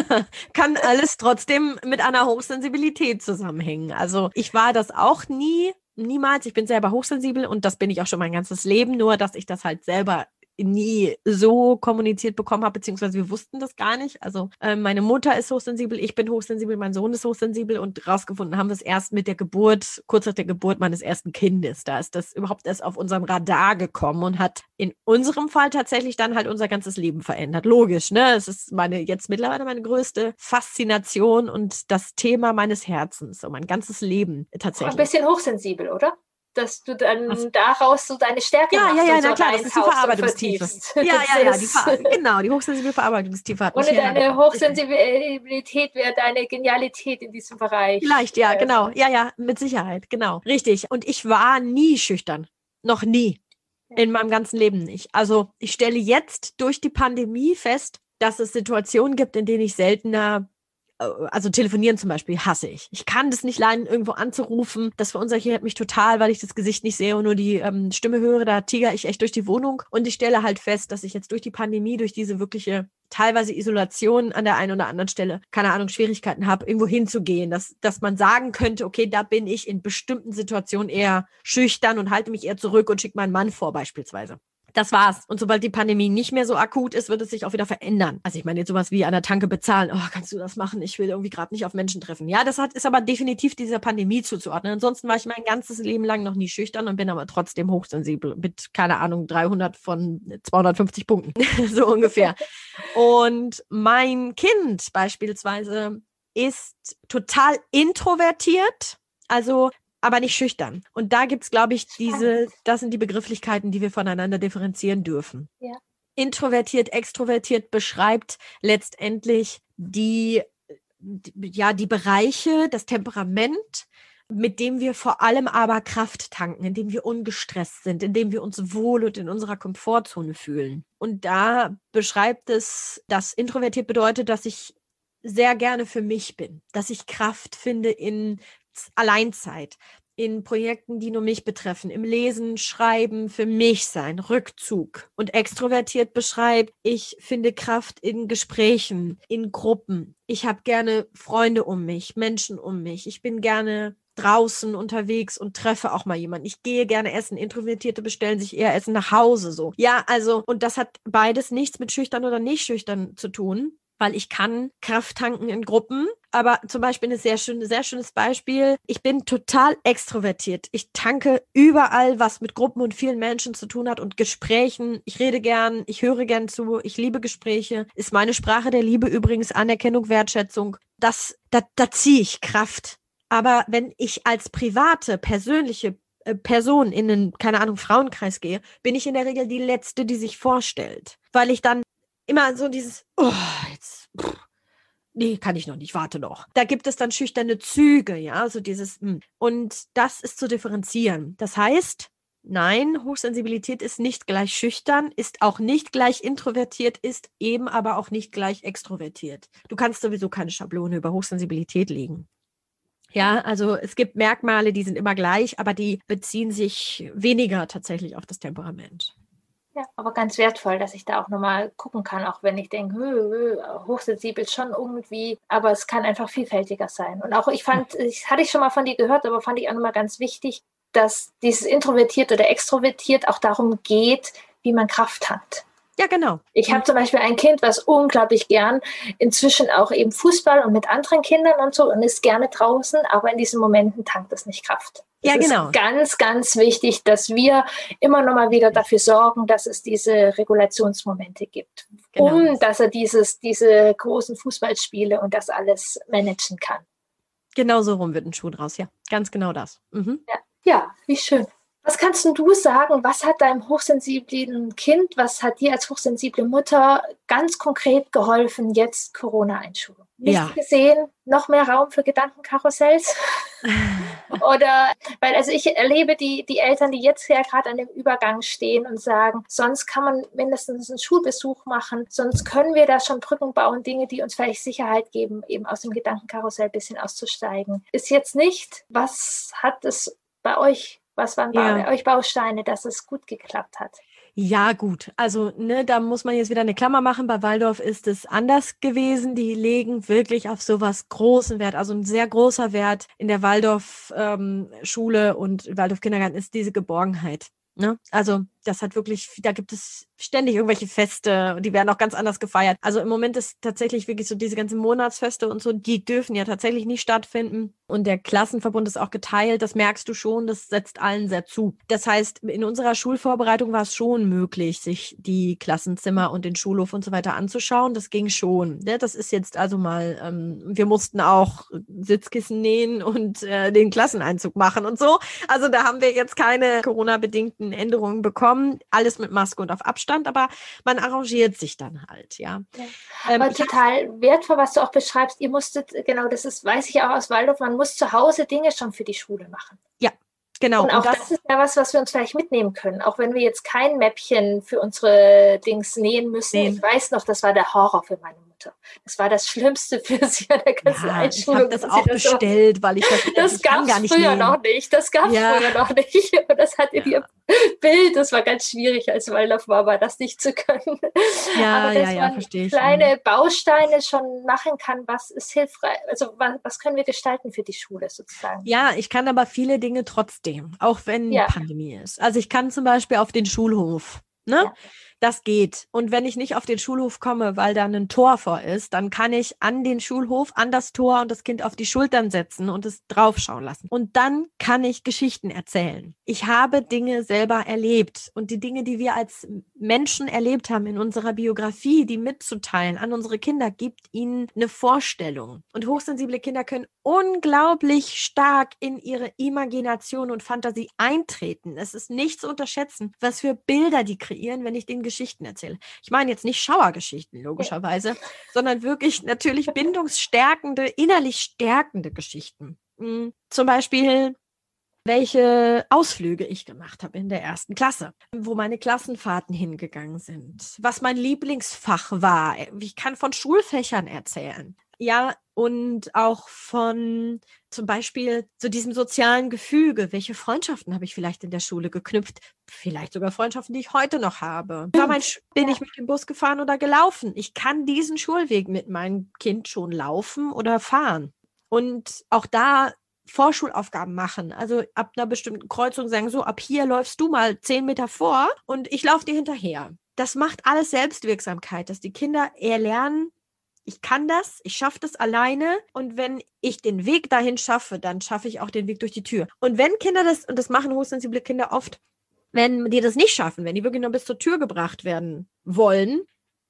Kann alles trotzdem mit einer Hochsensibilität zusammenhängen. Also ich war das auch nie niemals. Ich bin selber hochsensibel und das bin ich auch schon mein ganzes Leben, nur dass ich das halt selber nie so kommuniziert bekommen habe, beziehungsweise wir wussten das gar nicht. Also äh, meine Mutter ist hochsensibel, ich bin hochsensibel, mein Sohn ist hochsensibel und rausgefunden haben wir es erst mit der Geburt, kurz nach der Geburt meines ersten Kindes. Da ist das überhaupt erst auf unserem Radar gekommen und hat in unserem Fall tatsächlich dann halt unser ganzes Leben verändert. Logisch, ne? Es ist meine jetzt mittlerweile meine größte Faszination und das Thema meines Herzens, so mein ganzes Leben tatsächlich. Ein bisschen hochsensibel, oder? Dass du dann Was? daraus so deine Stärke ja, machst. Ja, ja, ja, so na klar, das ist die Verarbeitungstiefe. Ja, ja, ja, die Ver genau, die hochsensible Verarbeitungstiefe hat Ohne deine Hochsensibilität wäre deine Genialität in diesem Bereich. Vielleicht, ja, äh, genau. Ja, ja, mit Sicherheit, genau. Richtig. Und ich war nie schüchtern. Noch nie. In meinem ganzen Leben nicht. Also ich stelle jetzt durch die Pandemie fest, dass es Situationen gibt, in denen ich seltener also telefonieren zum Beispiel hasse ich. Ich kann das nicht leiden, irgendwo anzurufen. Das verunsichert mich total, weil ich das Gesicht nicht sehe und nur die ähm, Stimme höre. Da tiger ich echt durch die Wohnung. Und ich stelle halt fest, dass ich jetzt durch die Pandemie, durch diese wirkliche teilweise Isolation an der einen oder anderen Stelle, keine Ahnung, Schwierigkeiten habe, irgendwo hinzugehen, dass, dass man sagen könnte, okay, da bin ich in bestimmten Situationen eher schüchtern und halte mich eher zurück und schicke meinen Mann vor beispielsweise das war's. Und sobald die Pandemie nicht mehr so akut ist, wird es sich auch wieder verändern. Also ich meine jetzt sowas wie an der Tanke bezahlen. Oh, kannst du das machen? Ich will irgendwie gerade nicht auf Menschen treffen. Ja, das hat, ist aber definitiv dieser Pandemie zuzuordnen. Ansonsten war ich mein ganzes Leben lang noch nie schüchtern und bin aber trotzdem hochsensibel mit, keine Ahnung, 300 von 250 Punkten. so ungefähr. Und mein Kind beispielsweise ist total introvertiert. Also aber nicht schüchtern. Und da gibt es, glaube ich, diese, das sind die Begrifflichkeiten, die wir voneinander differenzieren dürfen. Ja. Introvertiert, extrovertiert beschreibt letztendlich die, ja, die Bereiche, das Temperament, mit dem wir vor allem aber Kraft tanken, indem wir ungestresst sind, indem wir uns wohl und in unserer Komfortzone fühlen. Und da beschreibt es, dass introvertiert bedeutet, dass ich sehr gerne für mich bin, dass ich Kraft finde in Alleinzeit, in Projekten, die nur mich betreffen, im Lesen, Schreiben, für mich sein, Rückzug. Und extrovertiert beschreibt, ich finde Kraft in Gesprächen, in Gruppen. Ich habe gerne Freunde um mich, Menschen um mich. Ich bin gerne draußen unterwegs und treffe auch mal jemanden. Ich gehe gerne essen. Introvertierte bestellen sich eher Essen nach Hause so. Ja, also, und das hat beides nichts mit schüchtern oder nicht schüchtern zu tun weil ich kann Kraft tanken in Gruppen. Aber zum Beispiel ein sehr, schön, sehr schönes Beispiel. Ich bin total extrovertiert. Ich tanke überall, was mit Gruppen und vielen Menschen zu tun hat und Gesprächen. Ich rede gern, ich höre gern zu, ich liebe Gespräche. Ist meine Sprache der Liebe übrigens Anerkennung, Wertschätzung. Das, da, da ziehe ich Kraft. Aber wenn ich als private, persönliche äh, Person in einen, keine Ahnung, Frauenkreis gehe, bin ich in der Regel die Letzte, die sich vorstellt. Weil ich dann immer so dieses, oh, jetzt, pff, nee, kann ich noch nicht, warte noch. Da gibt es dann schüchterne Züge, ja, so dieses. Hm. und das ist zu differenzieren. Das heißt, nein, Hochsensibilität ist nicht gleich schüchtern, ist auch nicht gleich introvertiert, ist eben aber auch nicht gleich extrovertiert. Du kannst sowieso keine Schablone über Hochsensibilität legen. Ja, also es gibt Merkmale, die sind immer gleich, aber die beziehen sich weniger tatsächlich auf das Temperament. Ja, aber ganz wertvoll, dass ich da auch nochmal gucken kann, auch wenn ich denke, hö, hö, hochsensibel schon irgendwie, aber es kann einfach vielfältiger sein. Und auch ich fand, ich hatte ich schon mal von dir gehört, aber fand ich auch nochmal ganz wichtig, dass dieses introvertiert oder extrovertiert auch darum geht, wie man Kraft hat. Ja, genau. Ich habe zum Beispiel ein Kind, was unglaublich gern inzwischen auch eben Fußball und mit anderen Kindern und so und ist gerne draußen, aber in diesen Momenten tankt es nicht Kraft. Es ja, genau. ist ganz, ganz wichtig, dass wir immer noch mal wieder dafür sorgen, dass es diese Regulationsmomente gibt, genau. um dass er dieses, diese großen Fußballspiele und das alles managen kann. Genau so rum wird ein Schuh draus, ja. Ganz genau das. Mhm. Ja. ja, wie schön. Was kannst du sagen? Was hat deinem hochsensiblen Kind, was hat dir als hochsensible Mutter ganz konkret geholfen, jetzt Corona-Einschulung? Nicht ja. gesehen, noch mehr Raum für Gedankenkarussells? Oder, weil also ich erlebe die, die Eltern, die jetzt ja gerade an dem Übergang stehen und sagen, sonst kann man mindestens einen Schulbesuch machen, sonst können wir da schon Brücken bauen, Dinge, die uns vielleicht Sicherheit geben, eben aus dem Gedankenkarussell ein bisschen auszusteigen. Ist jetzt nicht, was hat es bei euch was waren ja. bei euch Bausteine, dass es gut geklappt hat? Ja, gut. Also, ne, da muss man jetzt wieder eine Klammer machen. Bei Waldorf ist es anders gewesen. Die legen wirklich auf sowas großen Wert. Also ein sehr großer Wert in der Waldorf-Schule ähm, und Waldorf Kindergarten ist diese Geborgenheit. Ne? Also das hat wirklich, da gibt es ständig irgendwelche Feste und die werden auch ganz anders gefeiert. Also im Moment ist tatsächlich wirklich so diese ganzen Monatsfeste und so, die dürfen ja tatsächlich nicht stattfinden. Und der Klassenverbund ist auch geteilt, das merkst du schon, das setzt allen sehr zu. Das heißt, in unserer Schulvorbereitung war es schon möglich, sich die Klassenzimmer und den Schulhof und so weiter anzuschauen. Das ging schon. Ne? Das ist jetzt also mal, ähm, wir mussten auch Sitzkissen nähen und äh, den Klasseneinzug machen und so. Also da haben wir jetzt keine Corona-bedingten Änderungen bekommen kommen, alles mit Maske und auf Abstand, aber man arrangiert sich dann halt, ja. ja. Ähm, aber total wertvoll, was du auch beschreibst. Ihr musstet, genau, das ist, weiß ich auch aus Waldorf, man muss zu Hause Dinge schon für die Schule machen. Ja, Genau. Und auch und das, das, ist ja was, was wir uns vielleicht mitnehmen können. Auch wenn wir jetzt kein Mäppchen für unsere Dings nähen müssen. Nähen. Ich weiß noch, das war der Horror für meine Mutter. Das war das Schlimmste für sie an der ganzen ja, Einschulung. Ich habe das auch bestellt, so, weil ich das, das gab es früher nähen. noch nicht. Das gab es ja. früher noch nicht. Und das hat in ja. ihr Bild, das war ganz schwierig als Waldorfmama, das nicht zu können. Ja, Aber dass ja, ja, man verstehe ich. kleine Bausteine schon machen kann, was ist hilfreich, also was, was, können wir gestalten für die Schule sozusagen? Ja, ich kann aber viele Dinge trotzdem, auch wenn. Pandemie ist. Also ich kann zum Beispiel auf den Schulhof. Ne? Ja. Das geht. Und wenn ich nicht auf den Schulhof komme, weil da ein Tor vor ist, dann kann ich an den Schulhof, an das Tor und das Kind auf die Schultern setzen und es draufschauen lassen. Und dann kann ich Geschichten erzählen. Ich habe Dinge selber erlebt und die Dinge, die wir als Menschen erlebt haben in unserer Biografie, die mitzuteilen an unsere Kinder, gibt ihnen eine Vorstellung. Und hochsensible Kinder können unglaublich stark in ihre Imagination und Fantasie eintreten. Es ist nicht zu unterschätzen, was für Bilder die kreieren, wenn ich denen Geschichten erzähle. Ich meine jetzt nicht Schauergeschichten, logischerweise, sondern wirklich natürlich bindungsstärkende, innerlich stärkende Geschichten. Hm, zum Beispiel welche Ausflüge ich gemacht habe in der ersten Klasse, wo meine Klassenfahrten hingegangen sind, was mein Lieblingsfach war. Ich kann von Schulfächern erzählen. Ja, und auch von zum Beispiel zu diesem sozialen Gefüge. Welche Freundschaften habe ich vielleicht in der Schule geknüpft? Vielleicht sogar Freundschaften, die ich heute noch habe. Mein, bin ich mit dem Bus gefahren oder gelaufen? Ich kann diesen Schulweg mit meinem Kind schon laufen oder fahren. Und auch da Vorschulaufgaben machen. Also ab einer bestimmten Kreuzung sagen, so, ab hier läufst du mal zehn Meter vor und ich laufe dir hinterher. Das macht alles Selbstwirksamkeit, dass die Kinder eher lernen, ich kann das, ich schaffe das alleine und wenn ich den Weg dahin schaffe, dann schaffe ich auch den Weg durch die Tür. Und wenn Kinder das, und das machen hochsensible Kinder oft, wenn die das nicht schaffen, wenn die wirklich nur bis zur Tür gebracht werden wollen,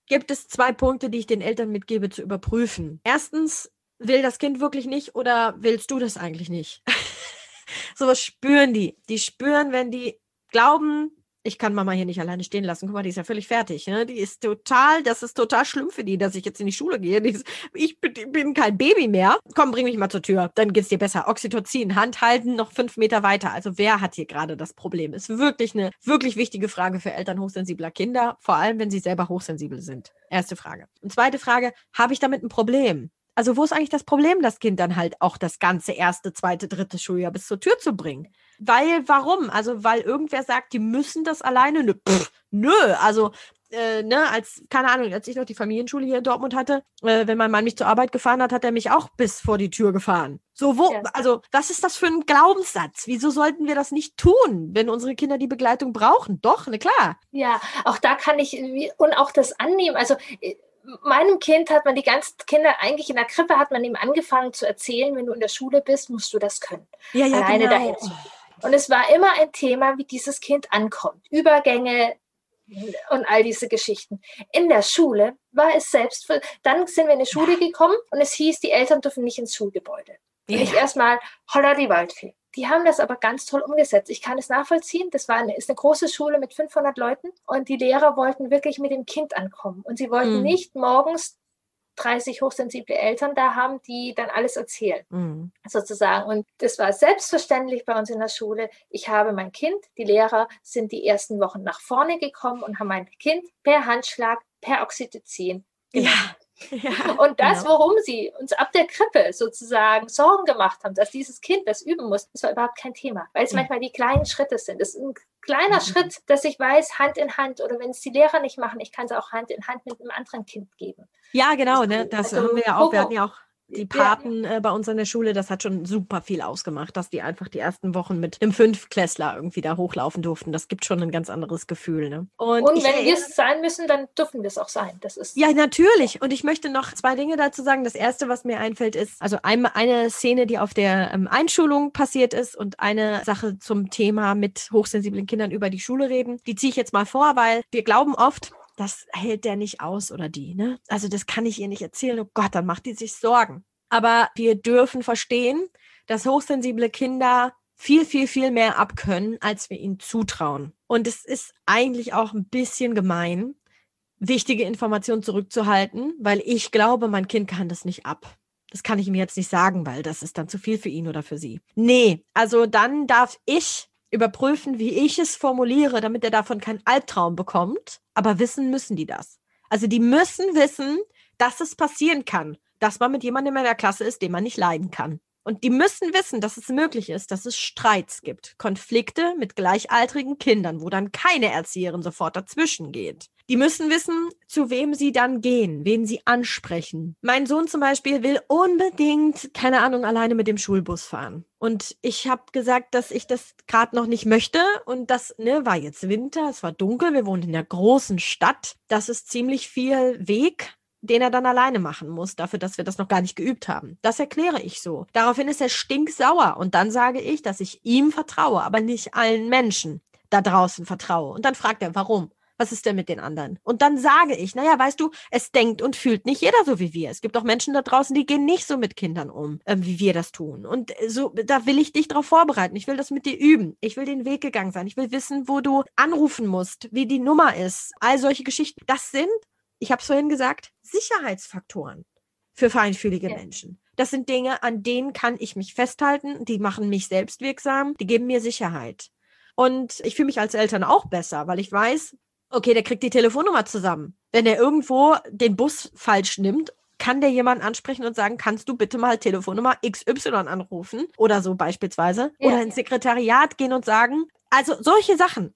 gibt es zwei Punkte, die ich den Eltern mitgebe zu überprüfen. Erstens, will das Kind wirklich nicht oder willst du das eigentlich nicht? Sowas spüren die. Die spüren, wenn die glauben, ich kann Mama hier nicht alleine stehen lassen. Guck mal, die ist ja völlig fertig. Ne? Die ist total, das ist total schlimm für die, dass ich jetzt in die Schule gehe. Ist, ich bin, bin, kein Baby mehr. Komm, bring mich mal zur Tür. Dann geht's dir besser. Oxytocin, Hand halten, noch fünf Meter weiter. Also wer hat hier gerade das Problem? Ist wirklich eine wirklich wichtige Frage für Eltern hochsensibler Kinder, vor allem wenn sie selber hochsensibel sind. Erste Frage. Und zweite Frage, habe ich damit ein Problem? Also wo ist eigentlich das Problem, das Kind dann halt auch das ganze erste, zweite, dritte Schuljahr bis zur Tür zu bringen? Weil, warum? Also, weil irgendwer sagt, die müssen das alleine? Nö, pff, nö. also äh, ne, als, keine Ahnung, als ich noch die Familienschule hier in Dortmund hatte, äh, wenn mein Mann mich zur Arbeit gefahren hat, hat er mich auch bis vor die Tür gefahren. So, wo, ja. also, was ist das für ein Glaubenssatz? Wieso sollten wir das nicht tun, wenn unsere Kinder die Begleitung brauchen? Doch, ne, klar. Ja, auch da kann ich, und auch das annehmen, also, äh, meinem Kind hat man die ganzen Kinder eigentlich in der Krippe hat man ihm angefangen zu erzählen, wenn du in der Schule bist, musst du das können. Ja, ja, Alleine genau. dahin. Und es war immer ein Thema, wie dieses Kind ankommt. Übergänge und all diese Geschichten. In der Schule war es selbst, dann sind wir in die Schule gekommen und es hieß, die Eltern dürfen nicht ins Schulgebäude. Ja. Und ich erstmal, holla die Waldfee. Die haben das aber ganz toll umgesetzt. Ich kann es nachvollziehen. Das war eine, ist eine große Schule mit 500 Leuten und die Lehrer wollten wirklich mit dem Kind ankommen. Und sie wollten mhm. nicht morgens 30 hochsensible Eltern da haben, die dann alles erzählen, mhm. sozusagen. Und das war selbstverständlich bei uns in der Schule. Ich habe mein Kind, die Lehrer sind die ersten Wochen nach vorne gekommen und haben mein Kind per Handschlag, per Oxytocin ja. Ja, und das, genau. worum sie uns ab der Krippe sozusagen Sorgen gemacht haben, dass dieses Kind das üben muss, das war überhaupt kein Thema, weil es ja. manchmal die kleinen Schritte sind. Das ist ein kleiner mhm. Schritt, dass ich weiß, Hand in Hand oder wenn es die Lehrer nicht machen, ich kann es auch Hand in Hand mit einem anderen Kind geben. Ja, genau, ne? das also, haben wir ja auch. Wir hatten ja auch die Paten ja. äh, bei uns an der Schule, das hat schon super viel ausgemacht, dass die einfach die ersten Wochen mit einem Fünfklässler irgendwie da hochlaufen durften. Das gibt schon ein ganz anderes Gefühl. Ne? Und, Und wenn wir es sein müssen, dann dürfen wir es auch sein. Das ist ja, natürlich. Und ich möchte noch zwei Dinge dazu sagen. Das erste, was mir einfällt, ist also ein, eine Szene, die auf der ähm, Einschulung passiert ist und eine Sache zum Thema mit hochsensiblen Kindern über die Schule reden. Die ziehe ich jetzt mal vor, weil wir glauben oft, das hält der nicht aus oder die. Ne? Also das kann ich ihr nicht erzählen. Oh Gott, dann macht die sich Sorgen. Aber wir dürfen verstehen, dass hochsensible Kinder viel, viel, viel mehr abkönnen, als wir ihnen zutrauen. Und es ist eigentlich auch ein bisschen gemein, wichtige Informationen zurückzuhalten, weil ich glaube, mein Kind kann das nicht ab. Das kann ich ihm jetzt nicht sagen, weil das ist dann zu viel für ihn oder für sie. Nee, also dann darf ich überprüfen, wie ich es formuliere, damit er davon keinen Albtraum bekommt. Aber wissen müssen die das. Also die müssen wissen, dass es passieren kann, dass man mit jemandem in der Klasse ist, den man nicht leiden kann. Und die müssen wissen, dass es möglich ist, dass es Streits gibt, Konflikte mit gleichaltrigen Kindern, wo dann keine Erzieherin sofort dazwischen geht. Die müssen wissen, zu wem sie dann gehen, wen sie ansprechen. Mein Sohn zum Beispiel will unbedingt, keine Ahnung, alleine mit dem Schulbus fahren. Und ich habe gesagt, dass ich das gerade noch nicht möchte. Und das ne, war jetzt Winter, es war dunkel, wir wohnen in der großen Stadt. Das ist ziemlich viel Weg den er dann alleine machen muss, dafür, dass wir das noch gar nicht geübt haben. Das erkläre ich so. Daraufhin ist er stinksauer und dann sage ich, dass ich ihm vertraue, aber nicht allen Menschen da draußen vertraue. Und dann fragt er, warum? Was ist denn mit den anderen? Und dann sage ich, naja, weißt du, es denkt und fühlt nicht jeder so wie wir. Es gibt auch Menschen da draußen, die gehen nicht so mit Kindern um, äh, wie wir das tun. Und so, da will ich dich darauf vorbereiten. Ich will das mit dir üben. Ich will den Weg gegangen sein. Ich will wissen, wo du anrufen musst, wie die Nummer ist. All solche Geschichten. Das sind ich habe es vorhin gesagt, Sicherheitsfaktoren für feinfühlige ja. Menschen. Das sind Dinge, an denen kann ich mich festhalten, die machen mich selbstwirksam, die geben mir Sicherheit. Und ich fühle mich als Eltern auch besser, weil ich weiß, okay, der kriegt die Telefonnummer zusammen. Wenn er irgendwo den Bus falsch nimmt, kann der jemanden ansprechen und sagen, kannst du bitte mal Telefonnummer XY anrufen oder so beispielsweise ja. oder ins Sekretariat gehen und sagen, also solche Sachen.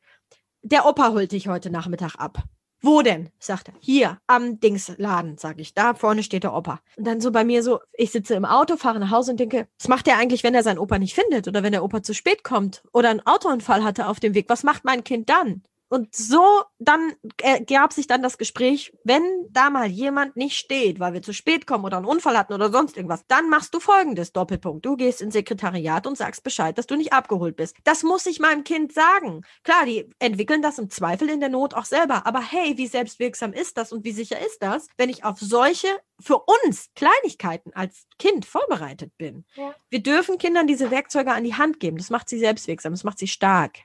Der Opa holt dich heute Nachmittag ab. Wo denn? sagt er. Hier, am Dingsladen, sage ich. Da vorne steht der Opa. Und dann so bei mir so, ich sitze im Auto, fahre nach Hause und denke, was macht er eigentlich, wenn er seinen Opa nicht findet oder wenn der Opa zu spät kommt oder einen Autounfall hatte auf dem Weg? Was macht mein Kind dann? Und so dann ergab sich dann das Gespräch, wenn da mal jemand nicht steht, weil wir zu spät kommen oder einen Unfall hatten oder sonst irgendwas, dann machst du folgendes Doppelpunkt. Du gehst ins Sekretariat und sagst Bescheid, dass du nicht abgeholt bist. Das muss ich meinem Kind sagen. Klar, die entwickeln das im Zweifel in der Not auch selber. Aber hey, wie selbstwirksam ist das und wie sicher ist das, wenn ich auf solche für uns Kleinigkeiten als Kind vorbereitet bin? Ja. Wir dürfen Kindern diese Werkzeuge an die Hand geben. Das macht sie selbstwirksam, das macht sie stark.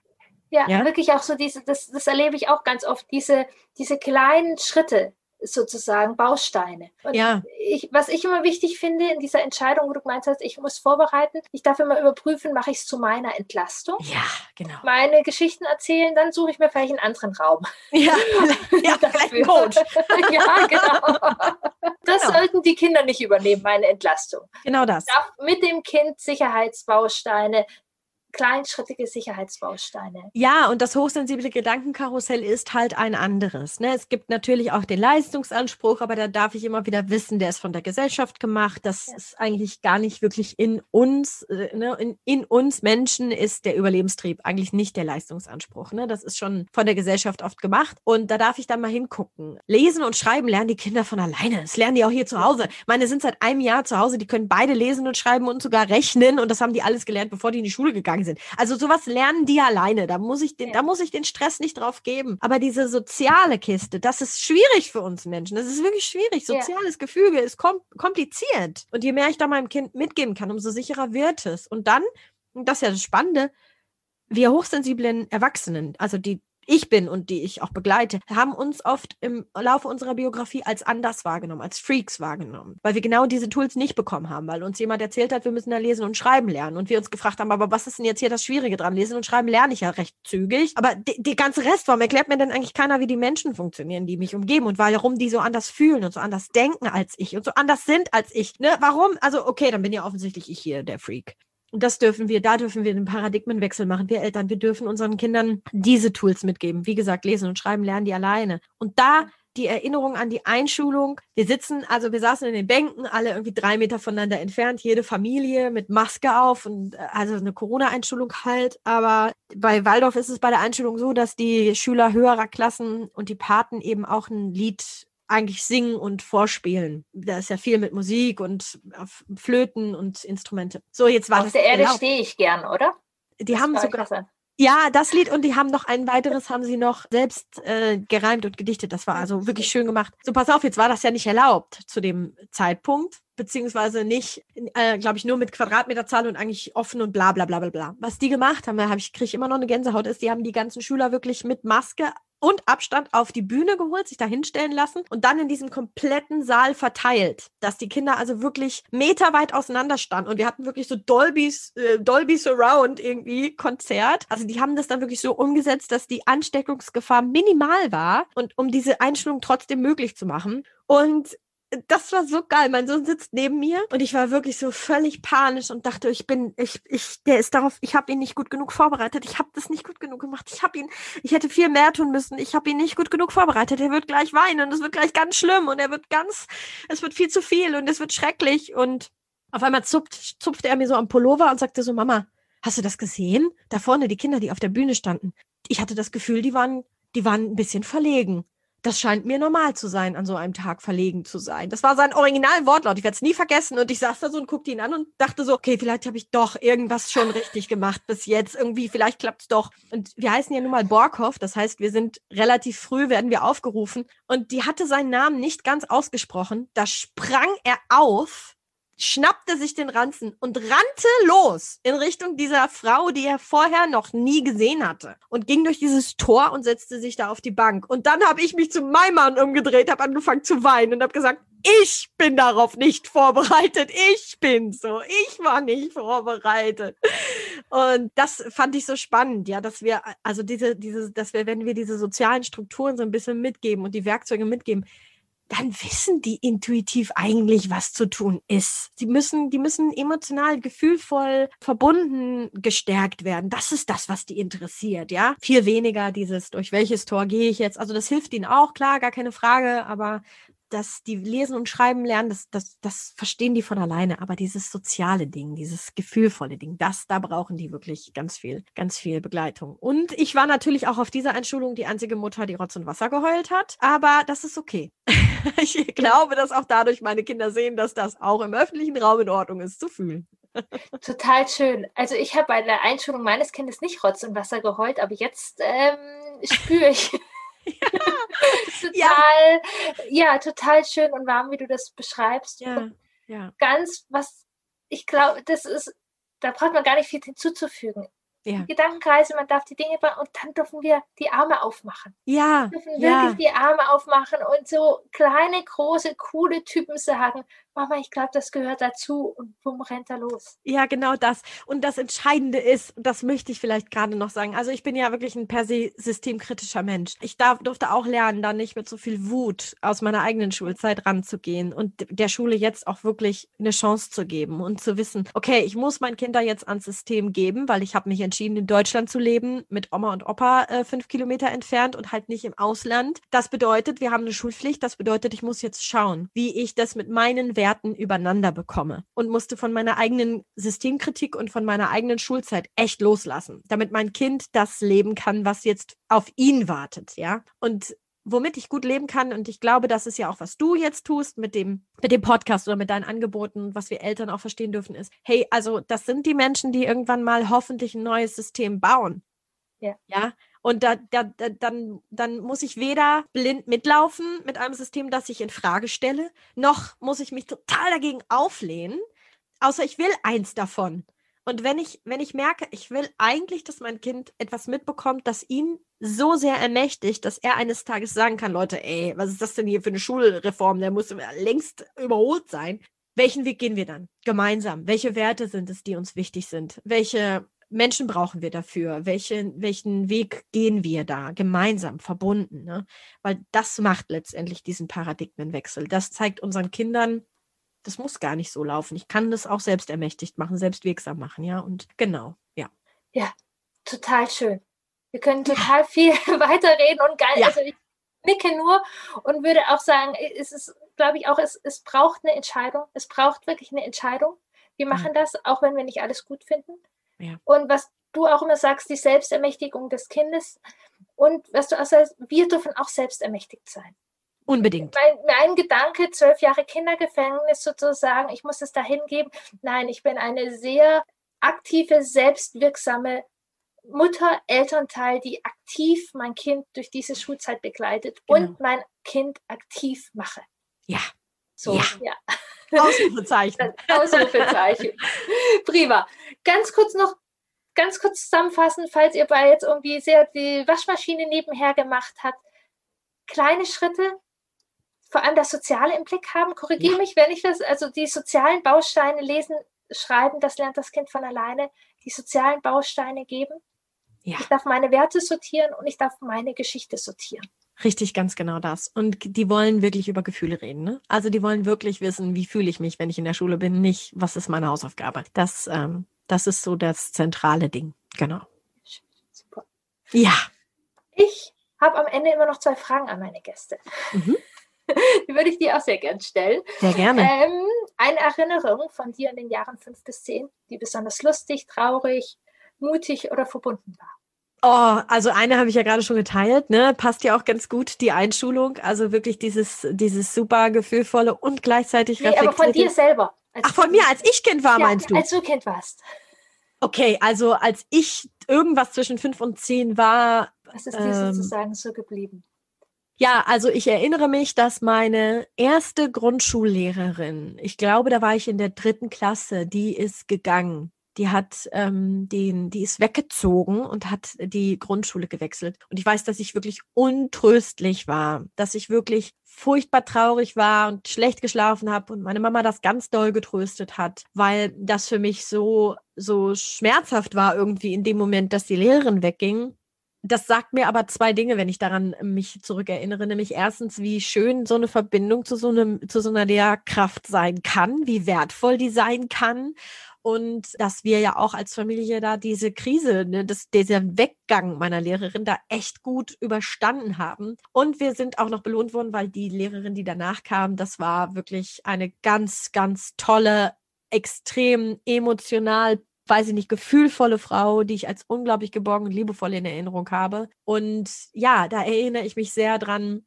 Ja, ja, wirklich auch so diese, das, das erlebe ich auch ganz oft, diese, diese kleinen Schritte sozusagen, Bausteine. Und ja. ich, was ich immer wichtig finde in dieser Entscheidung, wo du gemeint hast, ich muss vorbereiten, ich darf immer überprüfen, mache ich es zu meiner Entlastung? Ja, genau. Meine Geschichten erzählen, dann suche ich mir vielleicht einen anderen Raum. Ja, ja vielleicht einen Coach. ja, genau. Das genau. sollten die Kinder nicht übernehmen, meine Entlastung. Genau das. Ich darf mit dem Kind Sicherheitsbausteine kleinschrittige Sicherheitsbausteine. Ja, und das hochsensible Gedankenkarussell ist halt ein anderes. Ne? Es gibt natürlich auch den Leistungsanspruch, aber da darf ich immer wieder wissen, der ist von der Gesellschaft gemacht. Das ja. ist eigentlich gar nicht wirklich in uns. Äh, ne? in, in, uns Menschen ist der Überlebenstrieb eigentlich nicht der Leistungsanspruch. Ne? Das ist schon von der Gesellschaft oft gemacht. Und da darf ich dann mal hingucken. Lesen und schreiben lernen die Kinder von alleine. Das lernen die auch hier zu Hause. Meine sind seit einem Jahr zu Hause, die können beide lesen und schreiben und sogar rechnen. Und das haben die alles gelernt, bevor die in die Schule gegangen gegangen sind. Also sowas lernen die alleine. Da muss ich den, da muss ich den Stress nicht drauf geben. Aber diese soziale Kiste, das ist schwierig für uns Menschen. Das ist wirklich schwierig. Soziales ja. Gefüge ist kom kompliziert. Und je mehr ich da meinem Kind mitgeben kann, umso sicherer wird es. Und dann das ist ja das Spannende, wir hochsensiblen Erwachsenen, also die ich bin und die ich auch begleite, haben uns oft im Laufe unserer Biografie als anders wahrgenommen, als Freaks wahrgenommen, weil wir genau diese Tools nicht bekommen haben, weil uns jemand erzählt hat, wir müssen da lesen und schreiben lernen und wir uns gefragt haben, aber was ist denn jetzt hier das Schwierige dran? Lesen und schreiben lerne ich ja recht zügig, aber der ganze Rest, warum erklärt mir denn eigentlich keiner, wie die Menschen funktionieren, die mich umgeben und warum die so anders fühlen und so anders denken als ich und so anders sind als ich, ne? Warum? Also okay, dann bin ja offensichtlich ich hier der Freak. Und das dürfen wir, da dürfen wir den Paradigmenwechsel machen. Wir Eltern, wir dürfen unseren Kindern diese Tools mitgeben. Wie gesagt, lesen und schreiben lernen die alleine. Und da die Erinnerung an die Einschulung. Wir sitzen, also wir saßen in den Bänken, alle irgendwie drei Meter voneinander entfernt, jede Familie mit Maske auf und äh, also eine Corona-Einschulung halt. Aber bei Waldorf ist es bei der Einschulung so, dass die Schüler höherer Klassen und die Paten eben auch ein Lied eigentlich singen und vorspielen. Da ist ja viel mit Musik und Flöten und Instrumente. So, jetzt war Auf das. der Erde stehe ich gern, oder? Die das haben sogar. Ja, das Lied und die haben noch ein weiteres, haben sie noch selbst äh, gereimt und gedichtet. Das war also wirklich schön gemacht. So, pass auf, jetzt war das ja nicht erlaubt zu dem Zeitpunkt, beziehungsweise nicht, äh, glaube ich, nur mit Quadratmeterzahl und eigentlich offen und bla bla bla bla bla. Was die gemacht haben, da habe ich, kriege ich immer noch eine Gänsehaut, ist, die haben die ganzen Schüler wirklich mit Maske und Abstand auf die Bühne geholt, sich da hinstellen lassen und dann in diesem kompletten Saal verteilt, dass die Kinder also wirklich meterweit auseinander standen und wir hatten wirklich so Dolby's, äh, Dolby Surround irgendwie Konzert. Also die haben das dann wirklich so umgesetzt, dass die Ansteckungsgefahr minimal war und um diese Einstellung trotzdem möglich zu machen. Und das war so geil. Mein Sohn sitzt neben mir und ich war wirklich so völlig panisch und dachte, ich bin, ich, ich, der ist darauf, ich habe ihn nicht gut genug vorbereitet. Ich habe das nicht gut genug gemacht. Ich habe ihn, ich hätte viel mehr tun müssen. Ich habe ihn nicht gut genug vorbereitet. Er wird gleich weinen und es wird gleich ganz schlimm und er wird ganz, es wird viel zu viel und es wird schrecklich und auf einmal zupft, zupfte er mir so am Pullover und sagte so, Mama, hast du das gesehen? Da vorne die Kinder, die auf der Bühne standen. Ich hatte das Gefühl, die waren, die waren ein bisschen verlegen das scheint mir normal zu sein, an so einem Tag verlegen zu sein. Das war sein originalen Wortlaut. Ich werde es nie vergessen. Und ich saß da so und guckte ihn an und dachte so, okay, vielleicht habe ich doch irgendwas schon richtig gemacht bis jetzt. Irgendwie, vielleicht klappt es doch. Und wir heißen ja nun mal Borkhoff. Das heißt, wir sind relativ früh, werden wir aufgerufen. Und die hatte seinen Namen nicht ganz ausgesprochen. Da sprang er auf schnappte sich den Ranzen und rannte los in Richtung dieser Frau, die er vorher noch nie gesehen hatte. Und ging durch dieses Tor und setzte sich da auf die Bank. Und dann habe ich mich zu meinem Mann umgedreht, habe angefangen zu weinen und habe gesagt, ich bin darauf nicht vorbereitet. Ich bin so. Ich war nicht vorbereitet. Und das fand ich so spannend, ja, dass wir, also diese, diese, dass wir, wenn wir diese sozialen Strukturen so ein bisschen mitgeben und die Werkzeuge mitgeben, dann wissen die intuitiv eigentlich, was zu tun ist. Sie müssen, die müssen emotional, gefühlvoll verbunden gestärkt werden. Das ist das, was die interessiert, ja. Viel weniger dieses, durch welches Tor gehe ich jetzt. Also das hilft ihnen auch, klar, gar keine Frage, aber dass die lesen und schreiben lernen, das, das, das verstehen die von alleine. Aber dieses soziale Ding, dieses gefühlvolle Ding, das, da brauchen die wirklich ganz viel, ganz viel Begleitung. Und ich war natürlich auch auf dieser Einschulung die einzige Mutter, die Rotz und Wasser geheult hat. Aber das ist okay. ich glaube, dass auch dadurch meine Kinder sehen, dass das auch im öffentlichen Raum in Ordnung ist, zu fühlen. Total schön. Also ich habe bei der Einschulung meines Kindes nicht Rotz und Wasser geheult, aber jetzt ähm, spüre ich total, ja. ja. total schön und warm, wie du das beschreibst. Ja, ja. Ganz, was ich glaube, das ist, da braucht man gar nicht viel hinzuzufügen. Ja. Gedankenkreise, man darf die Dinge und dann dürfen wir die Arme aufmachen. Ja. Wir dürfen ja. wirklich die Arme aufmachen und so kleine, große, coole Typen sagen, Mama, ich glaube, das gehört dazu und bumm, rennt er los. Ja, genau das. Und das Entscheidende ist, das möchte ich vielleicht gerade noch sagen, also ich bin ja wirklich ein per se systemkritischer Mensch. Ich darf, durfte auch lernen, da nicht mit so viel Wut aus meiner eigenen Schulzeit ranzugehen und der Schule jetzt auch wirklich eine Chance zu geben und zu wissen, okay, ich muss mein Kind da jetzt ans System geben, weil ich habe mich entschieden, in Deutschland zu leben, mit Oma und Opa äh, fünf Kilometer entfernt und halt nicht im Ausland. Das bedeutet, wir haben eine Schulpflicht, das bedeutet, ich muss jetzt schauen, wie ich das mit meinen Werten übereinander bekomme und musste von meiner eigenen Systemkritik und von meiner eigenen Schulzeit echt loslassen, damit mein Kind das leben kann, was jetzt auf ihn wartet, ja? Und womit ich gut leben kann und ich glaube, das ist ja auch was du jetzt tust mit dem mit dem Podcast oder mit deinen Angeboten, was wir Eltern auch verstehen dürfen ist, hey, also das sind die Menschen, die irgendwann mal hoffentlich ein neues System bauen. Ja. Ja, und da, da, da, dann, dann muss ich weder blind mitlaufen mit einem System, das ich in Frage stelle, noch muss ich mich total dagegen auflehnen, außer ich will eins davon. Und wenn ich, wenn ich merke, ich will eigentlich, dass mein Kind etwas mitbekommt, das ihn so sehr ermächtigt, dass er eines Tages sagen kann, Leute, ey, was ist das denn hier für eine Schulreform? Der muss längst überholt sein. Welchen Weg gehen wir dann? Gemeinsam. Welche Werte sind es, die uns wichtig sind? Welche Menschen brauchen wir dafür? Welche, welchen Weg gehen wir da gemeinsam, verbunden? Ne? Weil das macht letztendlich diesen Paradigmenwechsel. Das zeigt unseren Kindern, das muss gar nicht so laufen. Ich kann das auch selbst ermächtigt machen, selbst wirksam machen, ja. Und genau, ja. Ja, total schön. Wir können total viel weiterreden und geil. Ja. Also ich nicke nur und würde auch sagen, es ist, glaube ich, auch, es, es braucht eine Entscheidung. Es braucht wirklich eine Entscheidung. Wir mhm. machen das, auch wenn wir nicht alles gut finden. Ja. Und was du auch immer sagst, die Selbstermächtigung des Kindes. Und was du auch sagst, wir dürfen auch selbstermächtigt sein. Unbedingt. Mein, mein Gedanke, zwölf Jahre Kindergefängnis sozusagen, ich muss es dahin geben. Nein, ich bin eine sehr aktive, selbstwirksame Mutter, Elternteil, die aktiv mein Kind durch diese Schulzeit begleitet genau. und mein Kind aktiv mache. Ja. So, ja. ja. Ausrufezeichen. Ausrufezeichen. Prima. Ganz kurz noch, ganz kurz zusammenfassen, falls ihr bei jetzt irgendwie sehr die Waschmaschine nebenher gemacht habt. Kleine Schritte, vor allem das Soziale im Blick haben. Korrigiere ja. mich, wenn ich das, also die sozialen Bausteine lesen, schreiben, das lernt das Kind von alleine. Die sozialen Bausteine geben. Ja. Ich darf meine Werte sortieren und ich darf meine Geschichte sortieren. Richtig, ganz genau das. Und die wollen wirklich über Gefühle reden. Ne? Also die wollen wirklich wissen, wie fühle ich mich, wenn ich in der Schule bin, nicht, was ist meine Hausaufgabe. Das, ähm, das ist so das zentrale Ding. Genau. Super. Ja. Ich habe am Ende immer noch zwei Fragen an meine Gäste. Mhm. Die würde ich dir auch sehr gern stellen. Sehr gerne. Ähm, eine Erinnerung von dir in den Jahren fünf bis zehn, die besonders lustig, traurig, mutig oder verbunden war. Oh, also eine habe ich ja gerade schon geteilt, ne? Passt ja auch ganz gut, die Einschulung. Also wirklich dieses, dieses super gefühlvolle und gleichzeitig nee, aber von dir selber. Ach, von mir, als ich Kind war, ja, meinst du? Als du Kind warst. Okay, also als ich irgendwas zwischen fünf und zehn war. Was ist dir ähm, sozusagen so geblieben? Ja, also ich erinnere mich, dass meine erste Grundschullehrerin, ich glaube, da war ich in der dritten Klasse, die ist gegangen die hat ähm, den, die ist weggezogen und hat die Grundschule gewechselt. Und ich weiß, dass ich wirklich untröstlich war, dass ich wirklich furchtbar traurig war und schlecht geschlafen habe und meine Mama das ganz doll getröstet hat, weil das für mich so so schmerzhaft war irgendwie in dem Moment, dass die Lehrerin wegging. Das sagt mir aber zwei Dinge, wenn ich daran mich zurückerinnere, nämlich erstens, wie schön so eine Verbindung zu so einem zu so einer Lehrkraft sein kann, wie wertvoll die sein kann und dass wir ja auch als Familie da diese Krise, ne, das, dieser Weggang meiner Lehrerin da echt gut überstanden haben. Und wir sind auch noch belohnt worden, weil die Lehrerin, die danach kam, das war wirklich eine ganz, ganz tolle, extrem emotional weiß ich nicht, gefühlvolle Frau, die ich als unglaublich geborgen und liebevoll in Erinnerung habe. Und ja, da erinnere ich mich sehr dran,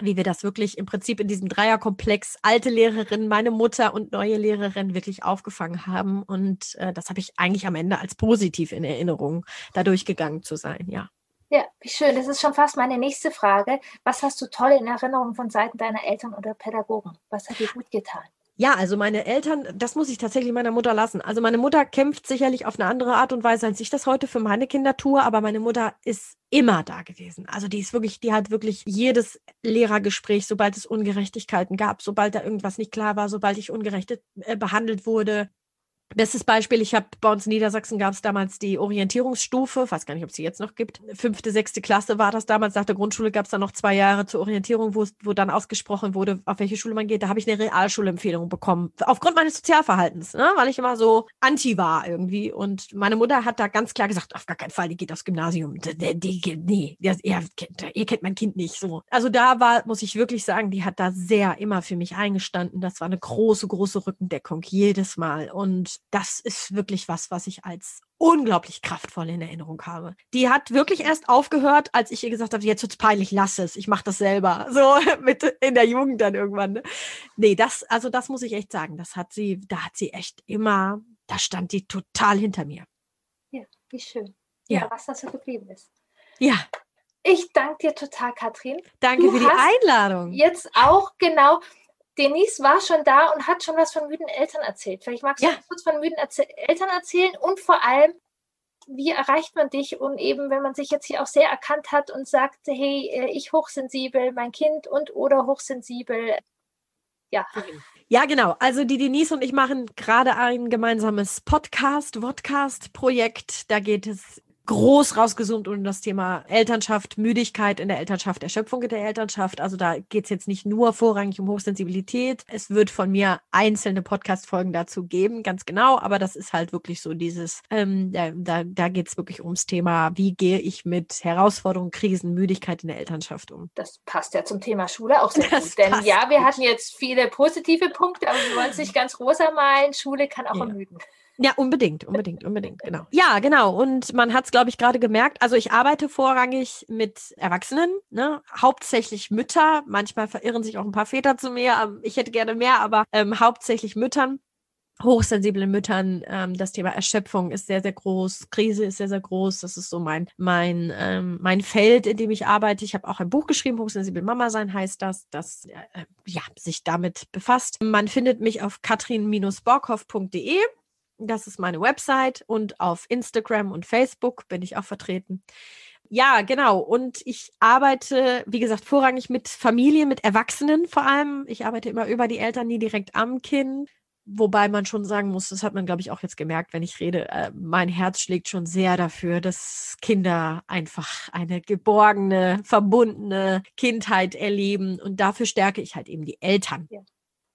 wie wir das wirklich im Prinzip in diesem Dreierkomplex alte Lehrerin, meine Mutter und neue Lehrerin wirklich aufgefangen haben. Und äh, das habe ich eigentlich am Ende als positiv in Erinnerung, da durchgegangen zu sein, ja. Ja, wie schön. Das ist schon fast meine nächste Frage. Was hast du toll in Erinnerung von Seiten deiner Eltern oder Pädagogen? Was hat dir gut getan? Ja, also meine Eltern, das muss ich tatsächlich meiner Mutter lassen. Also meine Mutter kämpft sicherlich auf eine andere Art und Weise, als ich das heute für meine Kinder tue, aber meine Mutter ist immer da gewesen. Also die ist wirklich, die hat wirklich jedes Lehrergespräch, sobald es Ungerechtigkeiten gab, sobald da irgendwas nicht klar war, sobald ich ungerecht äh, behandelt wurde, Bestes Beispiel, ich habe bei uns in Niedersachsen gab es damals die Orientierungsstufe, weiß gar nicht, ob es sie jetzt noch gibt. Fünfte, sechste Klasse war das damals. Nach der Grundschule gab es dann noch zwei Jahre zur Orientierung, wo, wo dann ausgesprochen wurde, auf welche Schule man geht. Da habe ich eine Realschulempfehlung bekommen. Aufgrund meines Sozialverhaltens, ne? weil ich immer so anti war irgendwie. Und meine Mutter hat da ganz klar gesagt, auf gar keinen Fall, die geht aufs Gymnasium. Die, die, nee, ihr, ihr, ihr kennt mein Kind nicht so. Also da war, muss ich wirklich sagen, die hat da sehr immer für mich eingestanden. Das war eine große, große Rückendeckung jedes Mal. Und das ist wirklich was, was ich als unglaublich kraftvoll in Erinnerung habe. Die hat wirklich erst aufgehört, als ich ihr gesagt habe, jetzt wird's peinlich, lass es, ich mache das selber. So mit in der Jugend dann irgendwann. Ne? Nee, das, also das muss ich echt sagen, das hat sie, da hat sie echt immer, da stand die total hinter mir. Ja, wie schön. Ja, ja was das so geblieben ist. Ja. Ich danke dir total, Katrin. Danke du für die Einladung. Jetzt auch genau Denise war schon da und hat schon was von müden Eltern erzählt. Vielleicht magst du Ja. kurz von müden Erze Eltern erzählen und vor allem, wie erreicht man dich und eben, wenn man sich jetzt hier auch sehr erkannt hat und sagt, hey, äh, ich hochsensibel, mein Kind und oder hochsensibel. Ja, Ja, genau. Also die Denise und ich machen gerade ein gemeinsames Podcast, Vodcast-Projekt. Da geht es groß rausgezoomt um das Thema Elternschaft, Müdigkeit in der Elternschaft, Erschöpfung in der Elternschaft. Also da geht es jetzt nicht nur vorrangig um Hochsensibilität. Es wird von mir einzelne Podcast-Folgen dazu geben, ganz genau. Aber das ist halt wirklich so dieses, ähm, da, da, da geht es wirklich ums Thema, wie gehe ich mit Herausforderungen, Krisen, Müdigkeit in der Elternschaft um. das passt ja zum Thema Schule auch sehr Das gut. Denn ja, wir gut. hatten jetzt viele positive Punkte, aber wir wollen es nicht ganz rosa malen. Schule kann auch Ja. ermüden. Ja, unbedingt, unbedingt, unbedingt, genau. Ja, genau. Und man hat es, glaube ich, gerade gemerkt. Also ich arbeite vorrangig mit Erwachsenen, ne? hauptsächlich Mütter. Manchmal verirren sich auch ein paar Väter zu mir. Ähm, Ich hätte gerne mehr, aber ähm, hauptsächlich Müttern. Hochsensiblen Müttern, ähm, das Thema Erschöpfung ist sehr, sehr groß, Krise ist sehr, sehr groß. Das ist so mein, mein, ähm, mein Feld, in dem ich arbeite. Ich habe auch ein Buch geschrieben, Hochsensibel Mama sein heißt das, das äh, ja, sich damit befasst. Man findet mich auf katrin-borkhoff.de. Das ist meine Website und auf Instagram und Facebook bin ich auch vertreten. Ja, genau. Und ich arbeite, wie gesagt, vorrangig mit Familien, mit Erwachsenen vor allem. Ich arbeite immer über die Eltern, nie direkt am Kind. Wobei man schon sagen muss, das hat man, glaube ich, auch jetzt gemerkt, wenn ich rede, äh, mein Herz schlägt schon sehr dafür, dass Kinder einfach eine geborgene, verbundene Kindheit erleben. Und dafür stärke ich halt eben die Eltern.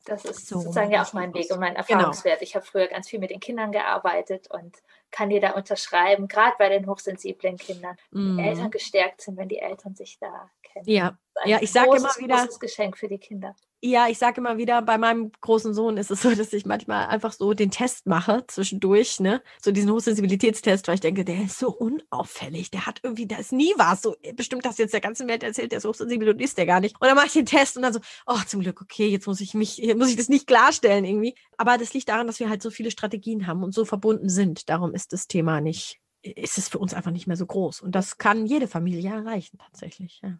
Das ist So, sozusagen ja auch das mein ist- Weg und mein genau. Erfahrungswert. Ich habe früher ganz viel mit den Kindern gearbeitet und kann dir da unterschreiben, gerade bei den hochsensiblen Kindern, die Mhm. Eltern gestärkt sind, wenn die Eltern sich da kennen. Ja, Das ist ein ja, ich sage immer wieder, großes Geschenk für die Kinder. Ja, ich sage immer wieder, bei meinem großen Sohn ist es so, dass ich manchmal einfach so den Test mache zwischendurch, ne? So diesen Hochsensibilitätstest, weil ich denke, der ist so unauffällig. Der hat irgendwie, da ist nie was. So äh, bestimmt das jetzt der ganzen Welt erzählt, der ist hochsensibel und ist der gar nicht. Und dann mache ich den Test und dann so, oh, zum Glück, okay, jetzt muss ich mich, jetzt muss ich das nicht klarstellen irgendwie. Aber das liegt daran, dass wir halt so viele Strategien haben und so verbunden sind. Darum ist das Thema nicht, ist es für uns einfach nicht mehr so groß. Und das kann jede Familie erreichen, tatsächlich. Ja.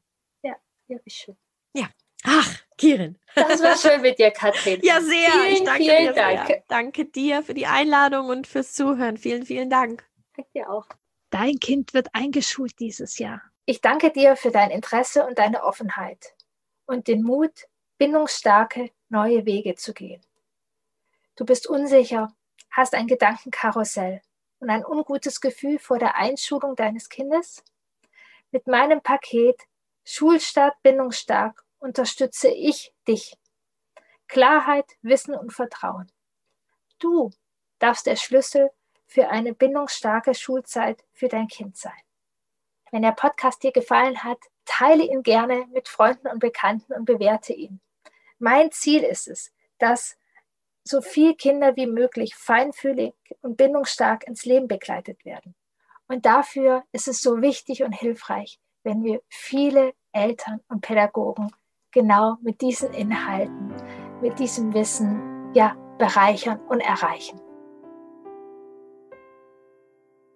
Ja, wie schön. Ach, Kirin. Das war schön mit dir, Katrin. Ja, sehr. ich Vielen, danke vielen dir Dank. sehr. Danke dir für die Einladung und fürs Zuhören. Vielen, vielen Dank. Danke dir auch. Dein Kind wird eingeschult dieses Jahr. Ich danke dir für dein Interesse und deine Offenheit und den Mut, bindungsstarke neue Wege zu gehen. Du bist unsicher, hast ein Gedankenkarussell und ein ungutes Gefühl vor der Einschulung deines Kindes? Mit meinem Paket Schulstart bindungsstark unterstütze ich dich. Klarheit, Wissen und Vertrauen. Du darfst der Schlüssel für eine bindungsstarke Schulzeit für dein Kind sein. Wenn der Podcast dir gefallen hat, teile ihn gerne mit Freunden und Bekannten und bewerte ihn. Mein Ziel ist es, dass so viele Kinder wie möglich feinfühlig und bindungsstark ins Leben begleitet werden. Und dafür ist es so wichtig und hilfreich, wenn wir viele Eltern und Pädagogen genau mit diesen Inhalten, mit diesem Wissen ja bereichern und erreichen.